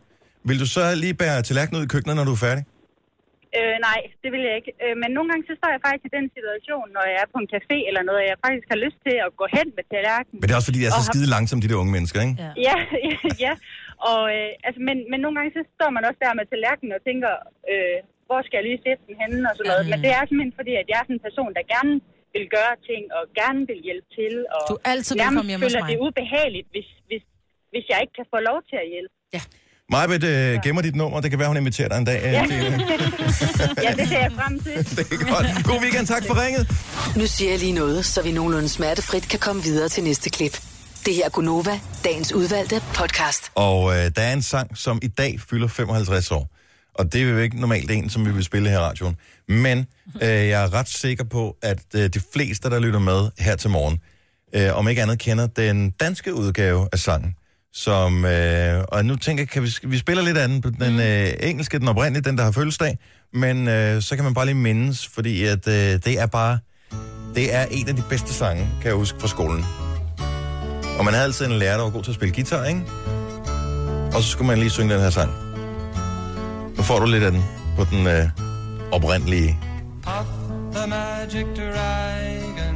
Vil du så lige bære tallerkenen ud i køkkenet, når du er færdig? Øh, nej, det vil jeg ikke. Øh, men nogle gange så står jeg faktisk i den situation, når jeg er på en café eller noget, jeg faktisk har lyst til at gå hen med tallerkenen. Men det er også fordi, de er så har- skide langsomme, de der unge mennesker, ikke? Ja, ja, ja. Og, øh, altså, men, men nogle gange så står man også der med tallerkenen og tænker, øh, hvor skal jeg lige sætte den henne og sådan noget. Men det er simpelthen fordi, at jeg er sådan en person, der gerne vil gøre ting og gerne vil hjælpe til. Og Du er altid nærmest velkommen hjemme hos føler, det er ubehageligt, hvis, hvis, hvis jeg ikke kan få lov til at hjælpe. Ja. Majbet øh, gemmer dit nummer. Det kan være, hun inviterer dig en dag. øh, Ja. til- ja, det ser jeg frem til. det er godt. God weekend. Tak for ringet. Nu siger jeg lige noget, så vi nogenlunde smertefrit kan komme videre til næste klip. Det her er Gunova, dagens udvalgte podcast. Og øh, der er en sang, som i dag fylder 55 år. Og det er jo ikke normalt en, som vi vil spille her i radioen. Men øh, jeg er ret sikker på, at øh, de fleste, der lytter med her til morgen, øh, om ikke andet kender den danske udgave af sangen. Som, øh, og nu tænker jeg, kan vi, vi spiller lidt anden på den øh, engelske, den oprindelige, den der har fødselsdag. Men øh, så kan man bare lige mindes, fordi at, øh, det er bare, det er en af de bedste sange, kan jeg huske fra skolen. Og man havde altid en lærer, der var god til at spille guitar, ikke? Og så skulle man lige synge den her sang. Nu får du lidt af den på den øh, oprindelige. Puff the magic dragon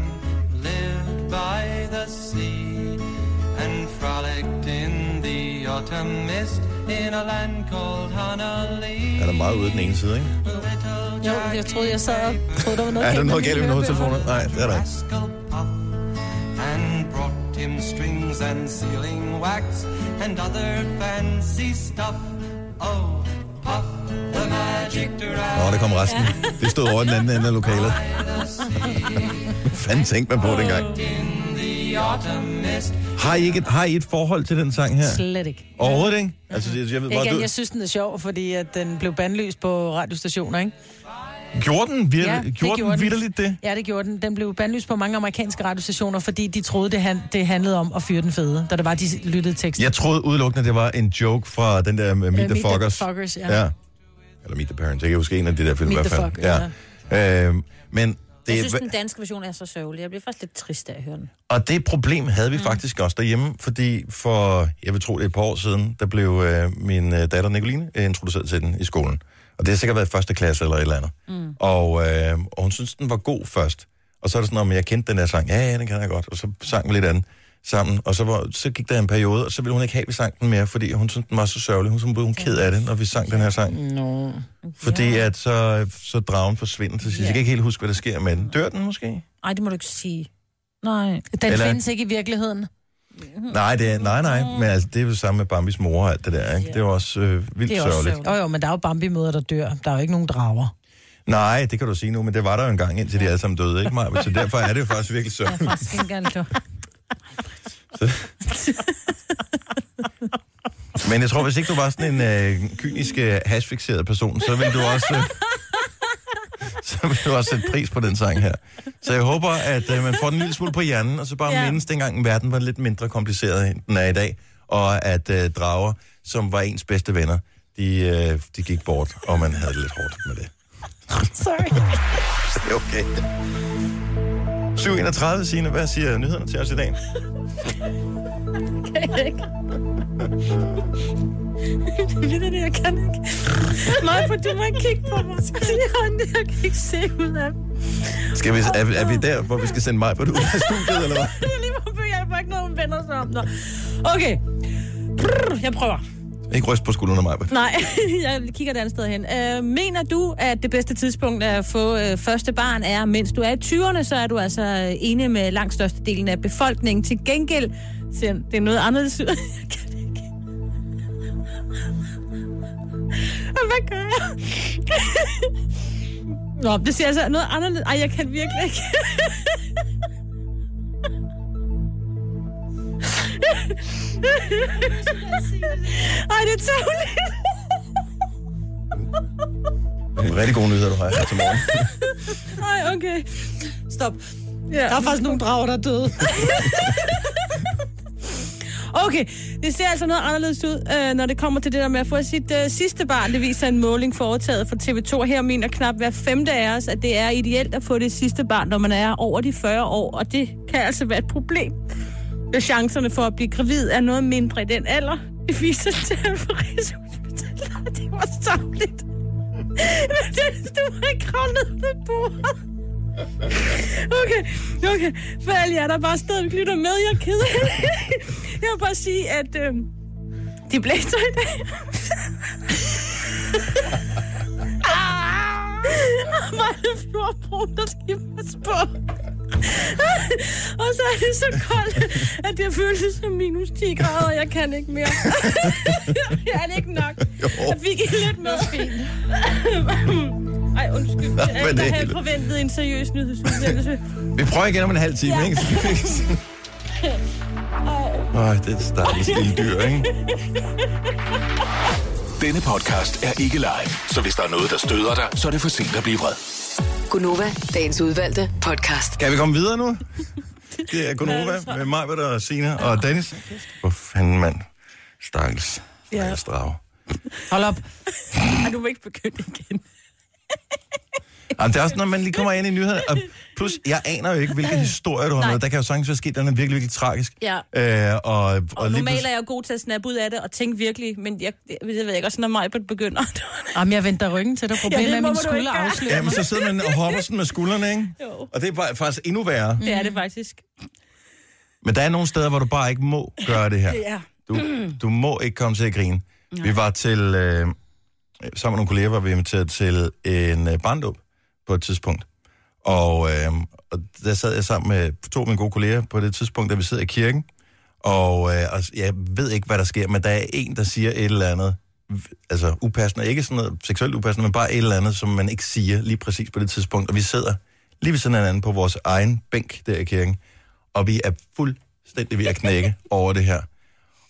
lived by the sea autumn mist in a land called Honolulu. Er der meget ude den ene side, ikke? Jo, jeg troede, jeg sad og troede, der var noget Er der noget med galt med hovedtelefoner? Nej, det er der ikke. Rascal Puff and brought him strings and sealing wax and other fancy stuff. Oh, Puff the magic. Nå, der kom resten. Det stod over i den anden ende af lokalet. Hvad fanden tænkte man på dengang? In the autumn mist. Har I, ikke et, har I et forhold til den sang her? Slet ikke. Overhovedet ikke? Altså, jeg, jeg ved bare, Igen, du, jeg synes, den er sjov, fordi at den blev bandlyst på radiostationer, ikke? gjorde den, vir, Ja, ja, gjorde den vidderligt det? Ja, det gjorde den. Den blev bandlyst på mange amerikanske radiostationer, fordi de troede, det, han, det handlede om at fyre den fede, da det var, de lyttede teksten. Jeg troede udelukkende, det var en joke fra den der med Meet Øh, the Meet the. Fuckers, ja. ja. Eller Meet the Parents. Jeg kan huske en af de der film i Meet hvert the fald. Fuckers, ja. Øhm, men Jeg det, synes, den danske version er så sørgelig. Jeg bliver faktisk lidt trist af at høre den. Og det problem havde vi mm. faktisk også derhjemme, fordi for, jeg vil tro, det er et par år siden, der blev øh, min øh, datter Nicoline øh, introduceret til den i skolen. Og det har sikkert været første klasse eller et eller andet. Mm. Og, øh, og hun synes, den var god først. Og så er det sådan, om jeg kendte den der sang. Ja, ja, den kan jeg godt. Og så sang vi lidt andet sammen. Og så, var, så gik der en periode, og så ville hun ikke have, at vi sang den mere, fordi hun synes, den var så sørgelig. Hun, blev hun ked af det, når vi sang den her sang. No. Fordi at så, så dragen forsvinder til sidst. Jeg kan ikke helt huske, hvad der sker med den. Dør den måske? Ej, det må du ikke sige. Nej. Den Eller- findes ikke i virkeligheden. Nej, det er, nej, nej. Men altså, det er jo samme med Bambis mor og alt det der, ikke? Det er jo også øh, vildt Det er også sørgeligt. sørgeligt. Jo, jo, men der er jo Bambi-møder, der dør. Der er jo ikke nogen drager. Nej, det kan du sige nu, men det var der jo engang, indtil de alle sammen døde, ikke Maja? Så derfor er det jo faktisk virkelig er sørgeligt. faktisk ikke Men jeg tror, hvis ikke du var sådan en øh, kynisk, øh, hashfixeret person, så ville du også... Øh, så vil du også sætte pris på den sang her. Så jeg håber, at øh, man får den en lille smule på hjernen, og så bare ja. mindes dengang, verden var lidt mindre kompliceret, end den er i dag, og at øh, drager, som var ens bedste venner, de, øh, de gik bort, og man havde det lidt hårdt med det. Sorry. Det er okay. 731, Signe. Hvad siger nyhederne til os i dag? kan jeg ikke. Det er det, jeg kan ikke. Nej, for du må ikke kigge på mig. Jeg, jeg kan ikke se ud af. Skal vi, er, vi- er vi der, hvor vi skal sende mig på det ud af studiet, eller hvad? Jeg er lige på by, jeg får ikke noget, hun vender sig om. Nå. Okay. Brrr, Jeg prøver. Ikke ryst på skuldrene, mig. Nej, jeg kigger et andet sted hen. Øh, mener du, at det bedste tidspunkt at få øh, første barn er, mens du er i 20'erne, så er du altså øh, enig med langt størstedelen af befolkningen. Til gengæld, siger det er noget anderledes ud. Ikke. Hvad gør jeg? Nå, det siger altså noget anderledes. Ej, jeg kan virkelig ikke. Ej, det er tåligt. Det er rigtig gode nyheder, du har her til morgen. Ej, okay. Stop. Ja. Der er faktisk nogle drager, der er døde. Okay, det ser altså noget anderledes ud, øh, når det kommer til det der med at få sit øh, sidste barn. Det viser en måling foretaget for TV2. Her mener knap hver femte af os, at det er ideelt at få det sidste barn, når man er over de 40 år. Og det kan altså være et problem. Øh, chancerne for at blive gravid er noget mindre i den alder. Det viser tal for Rigshospitalet. Det var savligt. Men det, stod må ikke kravle ned på bordet. Okay, okay. For alle jer, der bare stadig lytter med, jeg er ked af det. Jeg vil bare sige, at øh, de blæser i dag. Ah! Hvor er det florbrun, der skal passe på. Og så er det så koldt, at det føles som minus 10 grader, og jeg kan ikke mere. er det ikke nok? Jeg fik I lidt med. Ej, undskyld. Nå, Jeg, jeg havde forventet en seriøs nyhedsudsendelse. Vi prøver igen om en halv time, Ja. ikke? Øj, det er et stakkels lille dyr, ikke? Denne podcast er ikke live, så hvis der er noget, der støder dig, så er det for sent at blive vred. Gunova, dagens udvalgte podcast. Kan vi komme videre nu? Det er Gunova med mig, og Sina og Dennis. Hvor fanden, mand. Stakkels. Stakkels drage. Hold op. Ej, du må ikke begynde igen. Jamen, det er også, når man lige kommer ind i nyhederne. Og plus, jeg aner jo ikke, hvilke historier du har Nej. med. Der kan jo sagtens være sket, den er virkelig, virkelig tragisk. Ja. Øh, og, og, Og lige normalt pludselig- er jeg jo god til at snappe ud af det og tænke virkelig, men jeg, jeg, jeg ved ikke, også når mig begynder. Jamen, jeg venter ryggen til dig. Problemet Ja, det er, at min skulder afslører Ja, men så sidder man og hopper sådan med skuldrene, ikke? Jo. Og det er bare- faktisk endnu værre. Det er det faktisk. Men der er nogle steder, hvor du bare ikke må gøre det her. Ja. Du, du må ikke komme til at grine. Vi var til, øh, sammen med nogle kolleger, var vi inviteret til en øh, barndåb på et tidspunkt. Og, øh, og der sad jeg sammen med to af mine gode kolleger på det tidspunkt, da vi sidder i kirken. Og, øh, og jeg ved ikke, hvad der sker, men der er en, der siger et eller andet, altså upassende, ikke sådan noget seksuelt upassende, men bare et eller andet, som man ikke siger lige præcis på det tidspunkt. Og vi sidder lige ved siden af hinanden på vores egen bænk der i kirken, og vi er fuldstændig ved at knække over det her.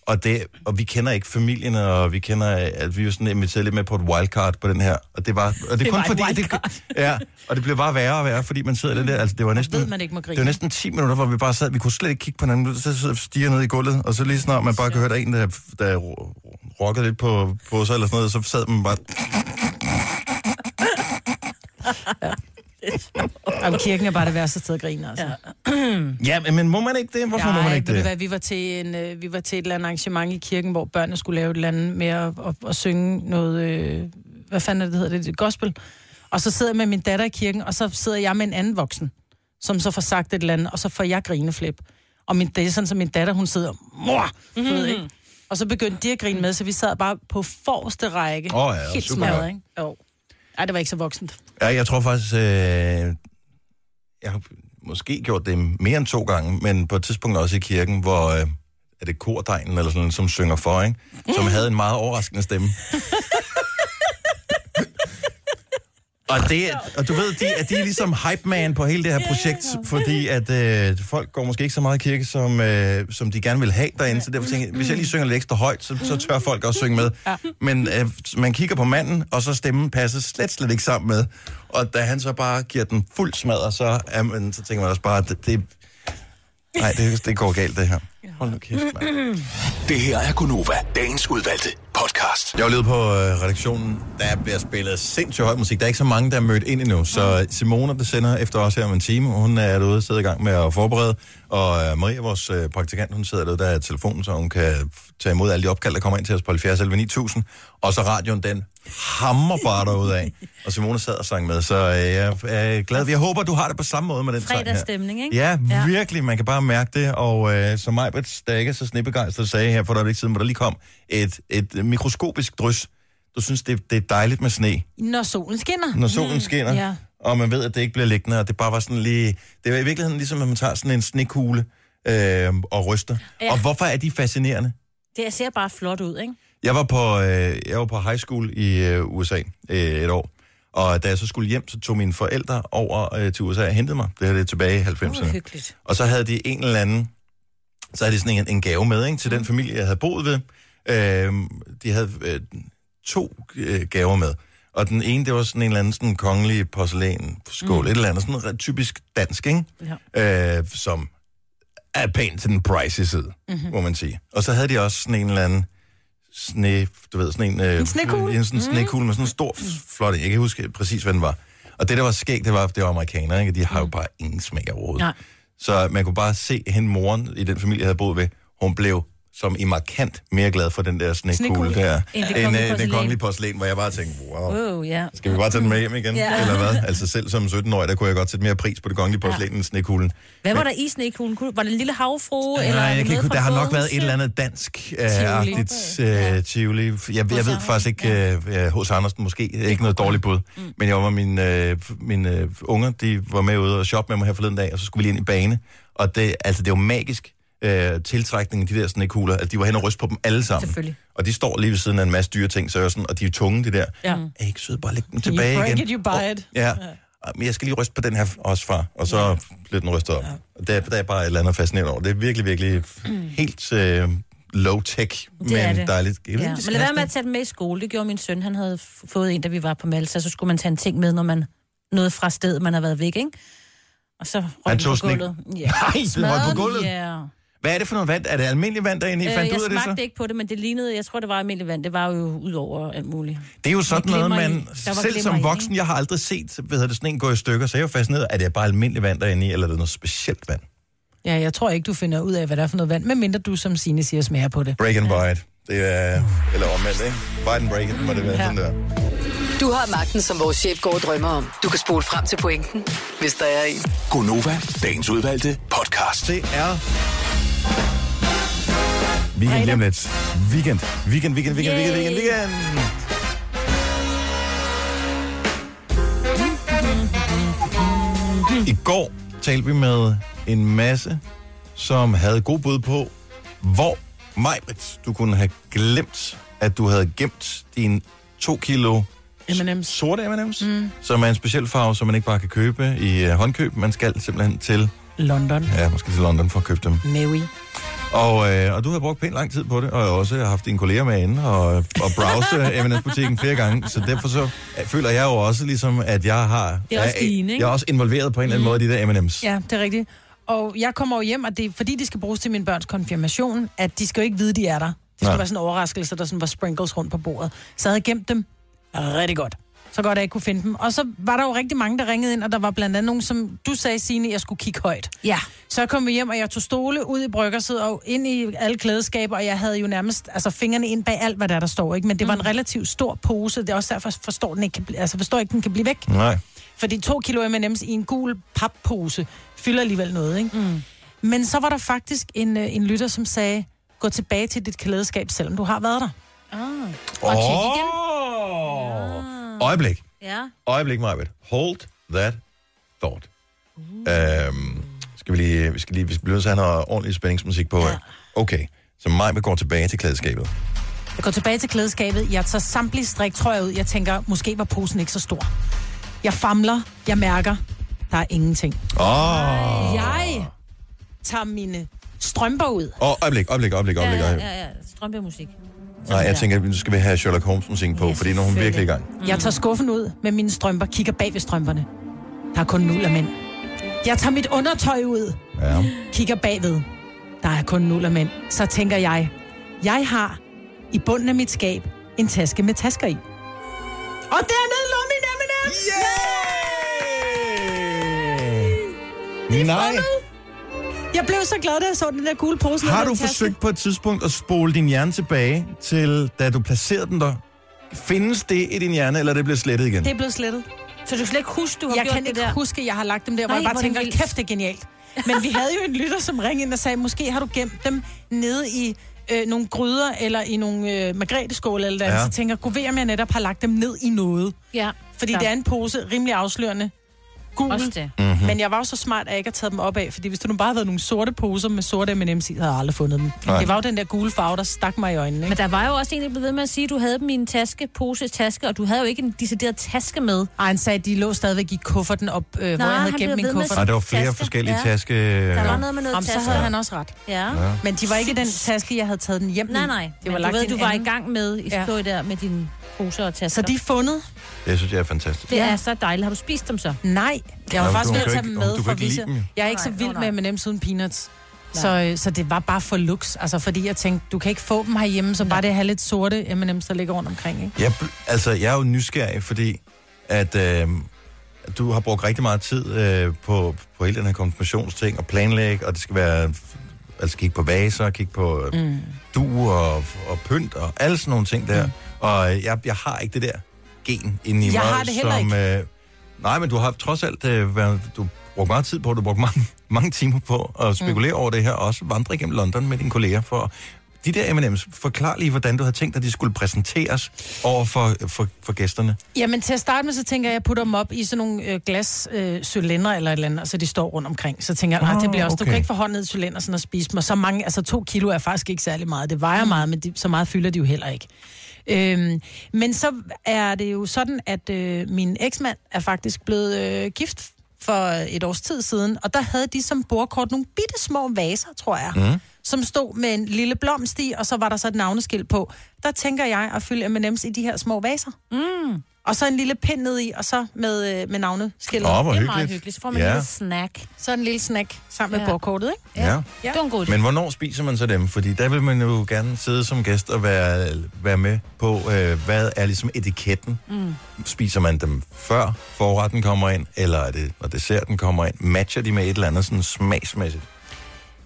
Og, det, og vi kender ikke familien, og vi kender, at vi er jo sådan inviteret lidt med på et wildcard på den her. Og det var, og det, Det kun var fordi, det, ja, og det blev bare værre og værre, fordi man sidder lidt der. Altså, det var næsten, ved, man ikke må grine. det var næsten 10 minutter, hvor vi bare sad, vi kunne slet ikke kigge på hinanden. Så sidder stiger ned i gulvet, og så lige snart man bare kan høre, der er en, der, der rockede lidt på, på sig eller sådan noget, så sad man bare... Jamen, kirken er bare det værste sted at grine, altså. Ja, men, men må man ikke det? Hvorfor må man Nej, ikke du det? hvad, vi var til, en, øh, vi var til et eller andet arrangement i kirken, hvor børnene skulle lave et eller andet med at, at, at synge noget, øh, hvad fanden er det, det hedder det, det, gospel. Og så sidder jeg med min datter i kirken, og så sidder jeg med en anden voksen, som så får sagt et eller andet, og så får jeg grineflip. Og min, det er sådan, som min datter, hun sidder, mor, du ved ikke. Og så begyndte de at grine med, så vi sad bare på forreste række. Åh ja, helt super smadret, ikke? Jo. Ej, det var ikke så voksent. Ja, jeg tror faktisk, øh, jeg har måske gjort det mere end to gange, men på et tidspunkt også i kirken, hvor øh, er det kordegnen eller sådan som synger for, ikke? Som havde en meget overraskende stemme. Og, det, og du ved, de, at de er ligesom hype man på hele det her projekt, fordi at øh, folk går måske ikke så meget i kirke, som, øh, som de gerne vil have derinde. Så derfor tænker jeg, hvis jeg lige synger lidt ekstra højt, så, så tør folk også synge med. Men øh, man kigger på manden, og så stemmen passer slet, slet ikke sammen med. Og da han så bare giver den fuld smadret, så, er man, så tænker man også bare, at det, det, nej, det, det går galt det her. Hold nu kæft, mand. Det her er Gunova, dagens udvalgte podcast. Jeg var lige på øh, redaktionen, der bliver spillet sindssygt høj musik. Der er ikke så mange, der er mødt ind endnu. Så Simona, der sender efter os her om en time, hun er derude og sidder i gang med at forberede. Og øh, Maria, vores øh, praktikant, hun sidder derude, der er telefonen, så hun kan tage imod alle de opkald, der kommer ind til os på 70 11 9000. Og så radioen, den hammer bare derude af. Og Simona sad og sang med, så øh, jeg er glad. Jeg håber, du har det på samme måde med den sang her. Fredagsstemning, ikke? Ja, virkelig. Man kan bare mærke det. Og øh, som Majbert, der ikke er så snebegejstret, sagde her for et øjeblik siden, hvor der lige kom et, et mikroskopisk drys. Du synes, det, det er dejligt med sne, Når solen skinner. når solen skinner, Ja. og man ved, at det ikke bliver liggende, og det bare var sådan lige... Det var i virkeligheden ligesom, at man tager sådan en snekugle øh, og ryster. Ja. Og hvorfor er de fascinerende? Det ser bare flot ud, ikke? Jeg var på, øh, jeg var på high school i øh, USA øh, et år, og da jeg så skulle hjem, så tog mine forældre over øh, til USA og hentede mig. Det her det er tilbage i 90'erne. Oh. Og så havde de en eller anden, så havde de sådan en, en gave med ikke, til den familie, jeg havde boet ved. Øh, de havde øh, to øh, gaver med. Og den ene, det var sådan en eller anden sådan kongelig porcelæn-skål, mm. et eller andet, sådan ret typisk dansk, ikke? Ja. Øh, som er pænt til den pricey side, mm-hmm. må man sige. Og så havde de også sådan en eller anden sne, du ved, sådan en... Øh, En snekugle? En sådan en snekugle med sådan en stor, flot, jeg kan ikke huske præcis, hvad den var. Og det, der var skægt, det var, det var amerikanere, ikke? De har jo bare ingen smag overhovedet. Nej. Så man kunne bare se hende moren i den familie, jeg havde boet ved. Hun blev som i markant mere glad for den der snekugle der, End det end kongelige øh, den kongelige porcelæn, hvor jeg bare tænkte, wow, Wow, ja. skal vi bare tage den med hjem igen, Ja. eller hvad? Altså selv som 17-årig, der kunne jeg godt sætte mere pris på det kongelige porcelæn end snekuglen. Hvad var der i snekuglen? Var det en lille havfrue? eller Nej, jeg kan ikke, der har nok været et eller andet dansk uh, Tivoli. agtigt uh, Tivoli. Jeg, jeg ved faktisk ikke, hos uh, Andersen måske, ikke noget dårligt bud. Mm. Men jeg var min, uh, mine uh, unger, de var med ude og shoppe med mig her forleden dag, og så skulle vi lige ind i bane. Og det, altså, det var magisk uh, tiltrækning af de der snekugler. Altså, de var hen og ryste på dem alle sammen. Selvfølgelig. Og de står lige ved siden af en masse dyre ting, så er sådan, og de er tunge, de der. Ja. Er ikke søde, bare læg dem You tilbage break igen. it, you buy it. Ja. Men jeg skal lige ryste på den her også, far. Og så bliver den rystet op. Ja. Der, der er bare et eller andet fascinerende over. Det er virkelig, virkelig helt øh, low-tech, men Det er det. dejligt. Ja. Men lad være med at tage dem med i skole. Det gjorde min søn. Han havde fået en, da vi var på Malta. Så skulle man tage en ting med, når man noget fra stedet, man har været væk, ikke? Og så røg Han tog på gulvet. Ja. Nej, den røg på gulvet? Ja. Hvad er det for noget vand? Er det almindelig vand derinde, I Øh, fandt jeg ud af det så? smagte ikke på det, men det lignede, jeg tror, det var almindelig vand. Det var jo ud over alt muligt. Det er jo sådan noget, i. man Der selv som i, voksen, jeg har aldrig set hvad hedder det, sådan en gå i stykker, så jeg er jo fascineret, er det bare almindelig vand derinde i, eller er det noget specielt vand? Ja, jeg tror ikke, du finder ud af, hvad det er for noget vand, medmindre du, som Signe siger, smager på det. Break and bite. Det er, eller omvendt, ikke? Bite and break it, må det være Ja. sådan der. Du har magten, som vores chef går og drømmer om. Du kan spole frem til pointen, hvis der er en. Gonova, dagens udvalgte podcast. Det er weekend lige om lidt. Weekend, weekend, weekend, weekend, weekend, weekend, weekend. I går talte vi med en masse, som havde god bud på, hvor Majbrit, du kunne have glemt, at du havde gemt din to kilo M&M's. sorte M&M's, mm. som er en speciel farve, som man ikke bare kan købe i uh, håndkøb. Man skal simpelthen til, London. ja, måske til London for at købe dem. Mary. Og, øh, og du har brugt pænt lang tid på det, og jeg har også haft dine kolleger med inde og, og browse M&S-butikken flere gange. Så derfor så føler jeg jo også ligesom, at jeg har... Det er også jeg, dine, ikke? Jeg er også involveret på en eller anden måde i de der M&M's. Ja, det er rigtigt. Og jeg kommer jo hjem, og det er fordi, de skal bruges til min børns konfirmation, at de skal jo ikke vide, de er der. Det skal Nej. være sådan en overraskelse, der sådan var sprinkles rundt på bordet. Så jeg havde gemt dem rigtig godt. Så godt, at jeg ikke kunne finde dem. Og så var der jo rigtig mange, der ringede ind, og der var blandt andet nogen, som du sagde, Signe, jeg skulle kigge højt. Ja. Så jeg kom vi hjem, og jeg tog stole ud i bryggersædet og ind i alle klædeskaber, og jeg havde jo nærmest altså, fingrene ind bag alt, hvad der, der står. Ikke? Men det var en relativt stor pose. Det er også derfor, forstår, den ikke kan, altså, forstår ikke, den kan blive væk. Nej. Fordi to kilo M&M's i en gul pappose fylder alligevel noget, ikke? Mm. Men så var der faktisk en, øh, en lytter, som sagde, gå tilbage til dit klædeskab, selvom du har været der. Ah. Og tjek igen. Oh. Øjeblik. Ja. Øjeblik, Majbet. Hold that thought. Uh. Øhm, skal vi lige, vi skal lige, vi skal blive at have noget ordentlig spændingsmusik på. Ja. Okay, så Majbet går tilbage til klædeskabet. Jeg går tilbage til klædeskabet. Jeg tager samtlige striktrøjer ud. Jeg tænker, måske var posen ikke så stor. Jeg famler. Jeg mærker. Der er ingenting. Åh. Oh. Jeg tager mine strømper ud. Oh, øjeblik, øjeblik, øjeblik, øjeblik. ja, ja, ja. Strømpemusik. Nej, jeg tænker, at nu skal vi have Sherlock Holmes musikken på, Yes, fordi nu er hun virkelig i gang. Jeg tager skuffen ud med mine strømper, kigger bag ved strømperne. Der er kun nul af mænd. Jeg tager mit undertøj ud, Ja. kigger bagved. der er kun nul af mænd, så tænker jeg, jeg har i bunden af mit skab en taske med tasker i. Og dernede lå min M&M's! Nej. Jeg blev så glad, da jeg så den der gule pose. Har du forsøgt på et tidspunkt at spole din hjerne tilbage til, da du placerede den der? Findes det i din hjerne, eller er det blevet slettet igen? Det er blevet slettet. Så du kan slet ikke huske, du har jeg gjort kan det ikke der? huske, at jeg har lagt dem der, hvor Nej, jeg bare hvor er det tænker, vildt. kæft, det er genialt. Men vi havde jo en lytter, som ringede ind og sagde, måske har du gemt dem nede i øh, nogle gryder, eller i nogle øh, margreteskåle, eller der. Ja. Så tænker jeg, gud ved, om jeg netop har lagt dem ned i noget. Ja. Fordi Ja. det er en pose, rimelig afslørende, gul. Også det. Mhm. Mm-hmm. Men jeg var jo så smart, at jeg ikke har taget dem op af, fordi hvis det nu bare havde været nogle sorte poser med sorte M&M's i, havde jeg aldrig fundet dem. Nej. Det var jo den der gule farve, der stak mig i øjnene. Ikke? Men der var jo også en, der blev ved med at sige, at du havde dem i en taske, pose taske, og du havde jo ikke en decideret taske med. Ej, han sagde, at de lå stadigvæk i kufferten op, øh, hvor jeg havde han gemt blev min ved med at kuffert. Nej, der var flere forskellige taske... Der var noget med noget Jamen, så taske. havde han også ret. Ja. Ja. Men de var ikke den taske, jeg havde taget den hjem. Nej, nej. Det var lagt du ved, du var i gang med i Ja. ja. der med dine poser og tasker. Så de er fundet. Det synes jeg er fantastisk. Det er så dejligt. Har du spist dem så? Nej, jeg var Nå, faktisk ved at tage dem med for jo. Jeg er ikke så Nej, vild nå, med M&M's uden peanuts. Så, øh, så det var bare for lux, altså fordi jeg tænkte, du kan ikke få dem herhjemme, så bare det at have lidt sorte M&M's, der ligger rundt omkring, ikke? Jeg, altså, jeg er jo nysgerrig, fordi at øh, du har brugt rigtig meget tid øh, på, på hele den her konfirmationsting og planlægge, og det skal være, altså kigge på vaser, kigge på øh, Mm. duer og, og pynt og alle sådan nogle ting der. Mm. Og jeg, jeg har ikke det der gen inde i Jeg mig, har det heller som... Øh, nej, men du har trods alt øh, været, du brugt meget tid på, du brugt mange, mange timer på at spekulere mm. over det her, og også vandre igennem London med dine kolleger for de der M&M's, forklar lige, hvordan du havde tænkt, at de skulle præsenteres over for, for, for gæsterne. Jamen til at starte med, så tænker jeg, at jeg putter dem op i sådan nogle øh, glas øh, cylinder eller et eller andet, så de står rundt omkring. Så tænker jeg, nej, det bliver også, du okay. kan ikke få hånden ned i cylinder sådan at spise dem. Og så mange, altså to kilo er faktisk ikke særlig meget. Det vejer meget, men de, så meget fylder de jo heller ikke. Øhm, men så er det jo sådan, at øh, min eksmand er faktisk blevet øh, gift for et års tid siden, og der havde de som bordkort nogle bitte små vaser, tror jeg, Mm. som stod med en lille blomst i, og så var der så et navneskilt på. Der tænker jeg at fylde M&M's i de her små vaser. Mm. Og så en lille pind ned i, og så med, øh, med navneskiltet. Åh, hvor det er meget hyggeligt. hyggeligt. Så får man Ja. en lille snack. Så en lille snack sammen med Ja. bordkortet, ikke? Ja. Ja. Det var en god idé. Men hvornår spiser man så dem? Fordi der vil man jo gerne sidde som gæst og være, være med på, øh, hvad er ligesom etiketten. Mm. Spiser man dem før forretten kommer ind, eller er det, når desserten kommer ind? Matcher de med et eller andet sådan smagsmæssigt?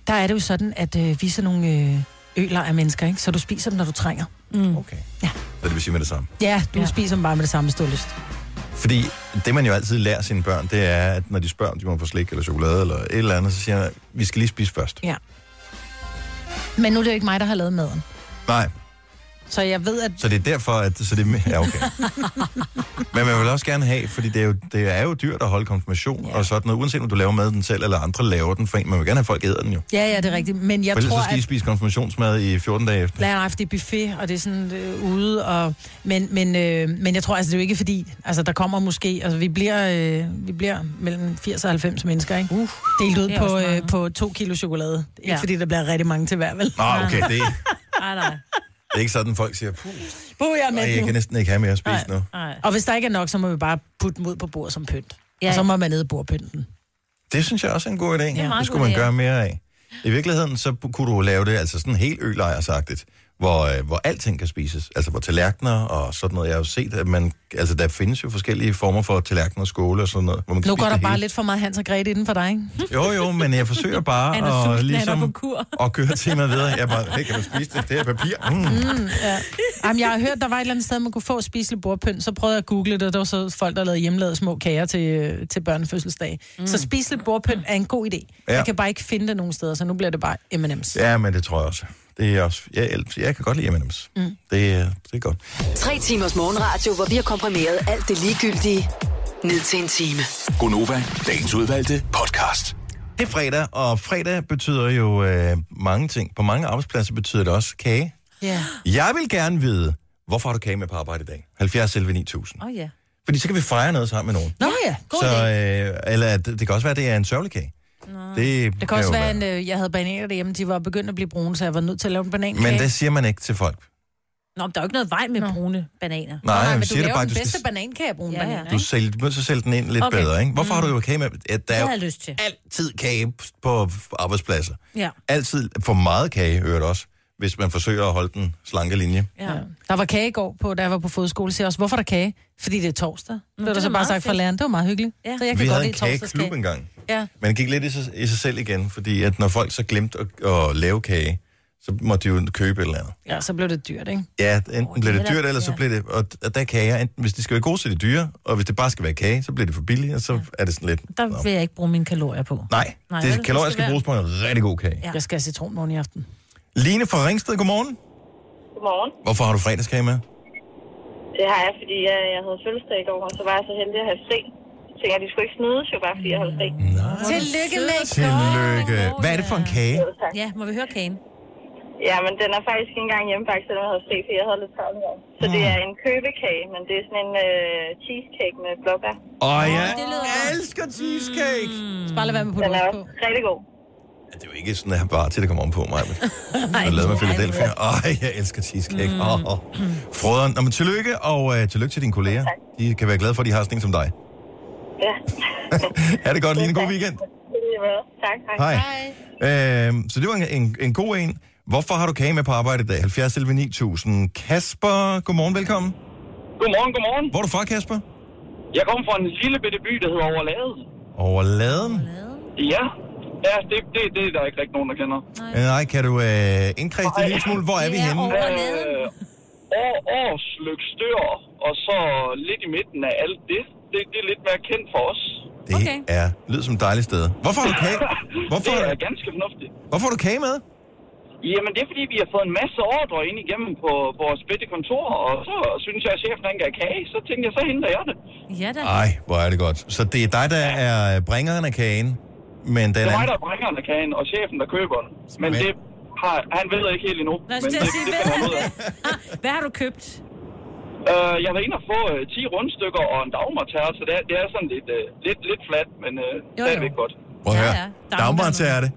Der er det jo sådan, at øh, vi er sådan nogle øh, øler af mennesker, ikke? Så du spiser dem, når du trænger. Mm. Okay. Så det vil sige med det samme. Ja, du Ja. ja. spiser dem bare med det samme, hvis du har lyst. Fordi det, man jo altid lærer sine børn, det er, at når de spørger, om de må få slik eller chokolade eller et eller andet, så siger man, vi skal lige spise først. Ja. Men nu er det jo ikke mig, der har lavet maden. Nej, Så jeg ved, at... så det er derfor, at... Så det, er- ja, okay. Men man vil også gerne have, fordi det er jo, det er jo dyrt at holde konfirmation ja. og sådan noget, uanset om du laver maden selv, eller andre laver den for en. Man vil gerne have, at folk æder den jo. Ja, ja, det er rigtigt. Men jeg for ellers tror, så skal I at... spise konfirmationsmad i 14 dage efter. Nej, nej, for det er buffet, og det er sådan øh, ude, og... Men, men, øh, men jeg tror, altså, det er jo ikke fordi... Altså, der kommer måske... Altså, vi bliver, øh, vi bliver mellem 80 og 90 mennesker, ikke? Uh, Delt ud det er på, også øh, meget. på to kilo chokolade. Ikke Ja. fordi der bliver rigtig mange til hver, vel? Nå, okay, det, Nej, nej. Det er ikke sådan, folk siger, puh, Puh, jeg er ej, med jeg nu. kan næsten ikke have mere at spise nu. nej. Og hvis der ikke er nok, så må vi bare putte dem ud på bordet som pynt. Ja. Ja. Og så må man ned i bordpynten. Det synes jeg også er en god idé. Det, det skulle god man idé, gøre mere af. I virkeligheden, så kunne du lave det altså sådan helt ølejrsagtigt, hvor, øh, hvor alting kan spises. Altså hvor tallerkener og sådan noget. Jeg har jo set, at man, altså der findes jo forskellige former for tallerkener og skåle og sådan noget. Hvor man kan Nu går der bare hele. lidt for meget Hans og Grete inden for dig, ikke? Jo, jo, men jeg forsøger bare sulten, at, er ligesom, at køre temaet videre. Jeg bare, hey, kan man spise det? Det er papir. Mm. Mm, ja. Jamen, jeg har hørt, der var et eller andet sted, man kunne få spiselig bordpynt. Så prøvede jeg at google det, og der var så folk, der lavede hjemmelavede små kager til, øh, til børnefødselsdag. Mm. Så spiselig bordpynt er en god idé. Ja. Jeg kan bare ikke finde det nogen steder, så nu bliver det bare M&M's. Ja, men det tror jeg også. Det er også jeg, jeg kan godt lide M&M's. Mm. Det, er- det er godt. Tre timers morgenradio, hvor vi har komprimeret alt det ligegyldige ned til en time. Gonova, dagens udvalgte podcast. Det er fredag, og fredag betyder jo øh, mange ting. På mange arbejdspladser betyder det også kage. Ja. Jeg vil gerne vide, hvorfor har du kage med på arbejde i dag? 70 11 9000. Åh oh, ja. Fordi så kan vi fejre noget sammen med nogen. Nå ja, god så, øh, eller det, det kan også være, at det er en sørgelig kage. Det, Det kan også være, at øh, jeg havde bananer derhjemme, de var begyndt at blive brune, så jeg var nødt til at lave en banankage. Men det siger man ikke til folk. Nå, men der er jo ikke noget vej med brune bananer. Nej, jeg men du laver bare, den du skal- bedste banankage brune Ja, bananer, Du sælger, du må så sælge den ind lidt Okay. bedre, ikke? Hvorfor har du jo kage med? Ja, der Det er jo lyst til. altid kage på arbejdspladser. Ja. Altid for meget kage, hører også, hvis man forsøger at holde den slanke linje. ja. Der var kage i går, på, da jeg var på fodskole. Så jeg også, hvorfor er der kage? Fordi det er torsdag. Det var det er så bare sagt fra fedt. læreren. Det var meget hyggeligt. Ja. Så jeg kan Vi godt havde en kageklub engang. Ja. Men det gik lidt i sig, i sig selv igen, fordi at når folk så glemte at, at lave kage, så måtte de jo købe et eller andet. ja, så blev det dyrt, ikke? Ja, enten oh, bliver det det dyrt, eller så ja. bliver det... Og og der er kager, enten, hvis de skal være gode, så er de dyre, og hvis det bare skal være kage, så bliver det for billigt, og så er det sådan lidt... Der vil jeg ikke bruge mine kalorier på. Nej, Nej, det Det kalorier skal skal være- bruges på en rigtig god kage. Ja. Ja. Jeg skal have citronmåne i aften. Line fra Ringsted, godmorgen. Godmorgen. Hvorfor har du fredagskage med? Det har jeg, fordi jeg, jeg havde fødselsdag i går, og så var jeg så heldig at have fri. Så tænkte jeg, de skulle ikke snydes jo bare, fordi jeg havde fri. Tillykke med Tillykke. Hvad er det for en kage? Ja, må vi høre kagen? Ja, men den er faktisk ikke engang hjemmebagt, selvom jeg havde fri, fordi jeg havde lidt travlt her. Så det er en købekage, men det er sådan en øh, cheesecake med blåbær. Åh, jeg det lyder godt. elsker cheesecake. Så bare lad være med at putte Den er på. også rigtig god. Det er jo ikke sådan, at bare til det kommer om på mig. Men jeg lavede med Philadelphia. Åh, jeg elsker cheesecake. Åh, åh. Frøderen. Nå, men tillykke, og uh, tillykke til dine kolleger. De kan være glade for, at de har sådan en som dig. Ja. Ha' det godt, Line. God weekend. Tak, hej. Hej. Øhm, så det var en, en, en god en. Hvorfor har du kage med på arbejde i dag? 70 11 9000. Kasper, godmorgen, velkommen. Godmorgen, godmorgen. Hvor er du fra, Kasper? Jeg kommer fra en lille bitte by, der hedder Overlade. Over laden. Ja, ja det, det, det er der ikke rigtig nogen, der kender. Øh, Nej, kan du øh, indkredse det en lille smule? Hvor er vi henne? Øh, år, årsløk stør, og så lidt i midten af alt det. Det, det er lidt mere kendt for os. Det okay. er lyder som et dejligt sted. Hvorfor har du kage? Hvorfor, det er ganske fornuftigt. hvorfor har du kage med? Jamen, det er fordi, vi har fået en masse ordre ind igennem på vores bitte kontor, og så synes jeg, at chefen han gav kage, så tænkte jeg, så henter jeg det. Ja da. Ej, hvor er det godt. Så det er dig, der er bringeren af kagen, men den Det er mig, der bringer den af kagen, og chefen, der køber den. Men Men- det har, han ved ikke helt endnu. Nå, Men det, sige, det ud af. hvad har du købt? Øh, jeg var inde og få øh, 10 rundstykker og en dagmartær, så det er, det er sådan lidt, øh, lidt, lidt flat, men øh, jo. stadigvæk godt. Prøv at Ja, høre. ja. Dagmar til er det.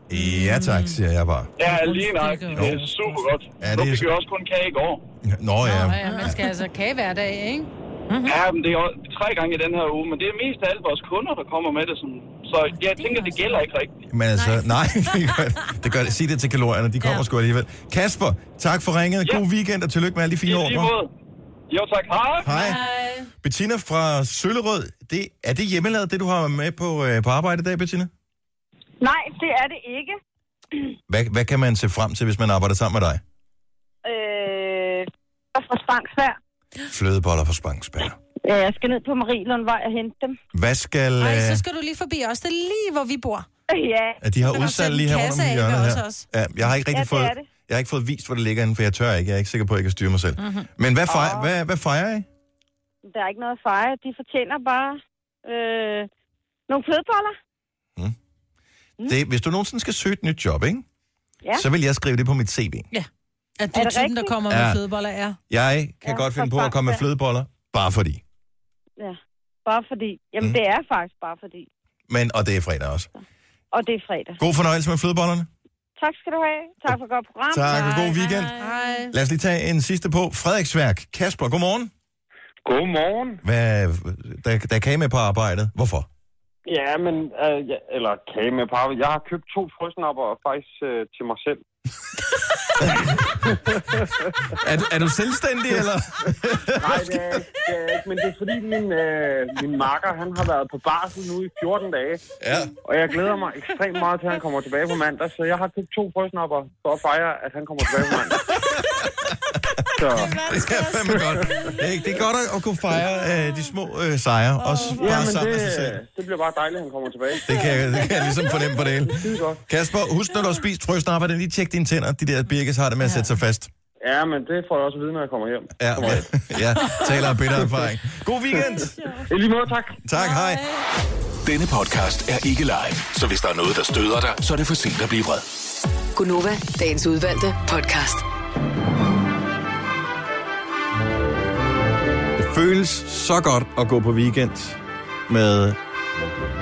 Ja tak, siger jeg bare. Ja, lige nok. Det er super godt. Ja, nu det er fik så- vi også kun kage i går. Nå ja. Ja, ja, man skal altså kage hver dag, ikke? Mhm. Ja, men det er tre gange i den her uge, men det er mest af alle vores kunder, der kommer med det. Sådan. Så jeg tænker, det gælder ikke rigtigt. Men altså, nej, det gør det. det gør det. Sig det til kalorierne, de kommer ja. sgu alligevel. Kasper, tak for ringet. God weekend, og tillykke med alle de fine måde. Jo tak, hej. Hej. Bettina fra Søllerød, det, er det hjemmelavet, det du har med på, øh, på arbejde i dag, Bettina? Nej, det er det ikke. Hvad, hvad kan man se frem til, hvis man arbejder sammen med dig? Øh, fra Spangsvær. Flødeboller fra Spangsberg. Ja, jeg skal ned på Marielundvej og hente dem. Hvad skal... Nej, så Øh, skal du lige forbi os. Det er lige, hvor vi bor. Ja. at de har udsalg lige her rundt om hjørnet her. også. Ja, jeg har ikke rigtig Ja, det fået... er det. Jeg har ikke fået vist, hvor det ligger inde, for jeg tør ikke. Jeg er ikke sikker på, at jeg kan styre mig selv. Mhm. Men hvad, fej, hvad, hvad fejrer I? Der er ikke noget at fejre. De fortjener bare øh, nogle flødeboller. Det, hvis du nogensinde skal søge et nyt job, ikke? Ja. så vil jeg skrive det på mit CV. Ja. At du Er det typen, der rigtigt? kommer Ja. med flødeboller, er. Jeg kan Ja, godt finde på at komme med flødeboller, bare fordi. Ja. Bare fordi. Jamen, Mm. det er faktisk bare fordi. Men, og det er fredag også. Og det er fredag. God fornøjelse med flødebollerne. Tak skal du have. Tak for et godt program. Tak, og god weekend. Hej. Lad os lige tage en sidste på. Frederiksværk. Kasper, godmorgen. Godmorgen. Hvad, der, der er kage med på arbejdet. Hvorfor? Ja, men, øh, ja, eller kage med par. Jeg har købt to frøsnapper faktisk øh, til mig selv. Er, du- er du selvstændig, eller? Nej, det er, det er ikke, men det er fordi min, øh, min makker, han har været på barsel nu i 14 dage. Ja. Og jeg glæder mig ekstremt meget til, at han kommer tilbage på mandag, så jeg har købt to frøsnapper for at fejre, at han kommer tilbage på mandag. Så. Det er fandme godt. Det er, det er godt at, kunne fejre øh, de små øh, sejre, også bare Ja, men sammen med sig det, selv. det bliver bare dejligt, at han kommer tilbage. Det kan, jeg- det kan jeg ligesom fornemme på det hele. Kasper, husk, når du har spist frøsnapper, lige tjek dine tænder. De der birkes har det med at sætte sig fast. Ja, men det får jeg også at vide, når jeg kommer hjem. Ja, ja, ja taler af bitter erfaring. God weekend. I lige måde, tak. Tak, hej. Denne podcast er ikke live, så hvis der er noget, der støder dig, så er det for sent at blive vred. Gunova, dagens udvalgte podcast. Det føles så godt at gå på weekend med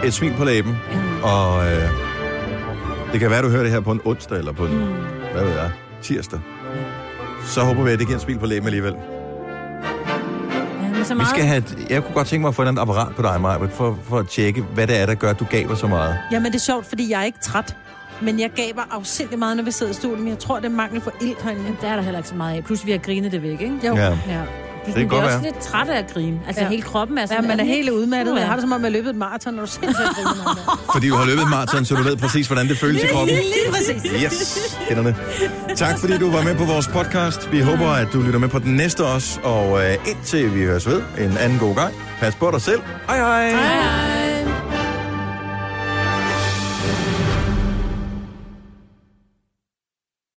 et smil på læben. Og øh, det kan være, du hører det her på en onsdag eller på en, hvad ved jeg, tirsdag. så håber vi, at det giver en smil på læben alligevel. Men så Vi meget... skal have jeg kunne godt tænke mig at få et andet apparat på dig, Maja, for, for at tjekke, hvad det er, der gør, at du gaber så meget. Jamen, det er sjovt, fordi jeg er ikke træt. Men jeg gaber afsindig meget, når vi sidder i stolen. Men jeg tror, det er mangel på ild herinde. Det er der heller ikke så meget af. Plus vi har grinet det væk, ikke? Jo. Ja. ja. Det kan godt er også være. lidt træt af at grine. Altså Ja. hele kroppen er sådan... Ja, man er helt udmattet. Jeg har det som om, jeg har løbet et maraton, når du griner. Fordi du har løbet maraton, så du ved præcis, hvordan det føles i kroppen. Lige præcis. Yes, kender det. Tak fordi du var med på vores podcast. Vi håber, at du lytter med på den næste også. Og øh, indtil vi høres ved en anden god gang. Pas på dig selv. Hej hej. Hej.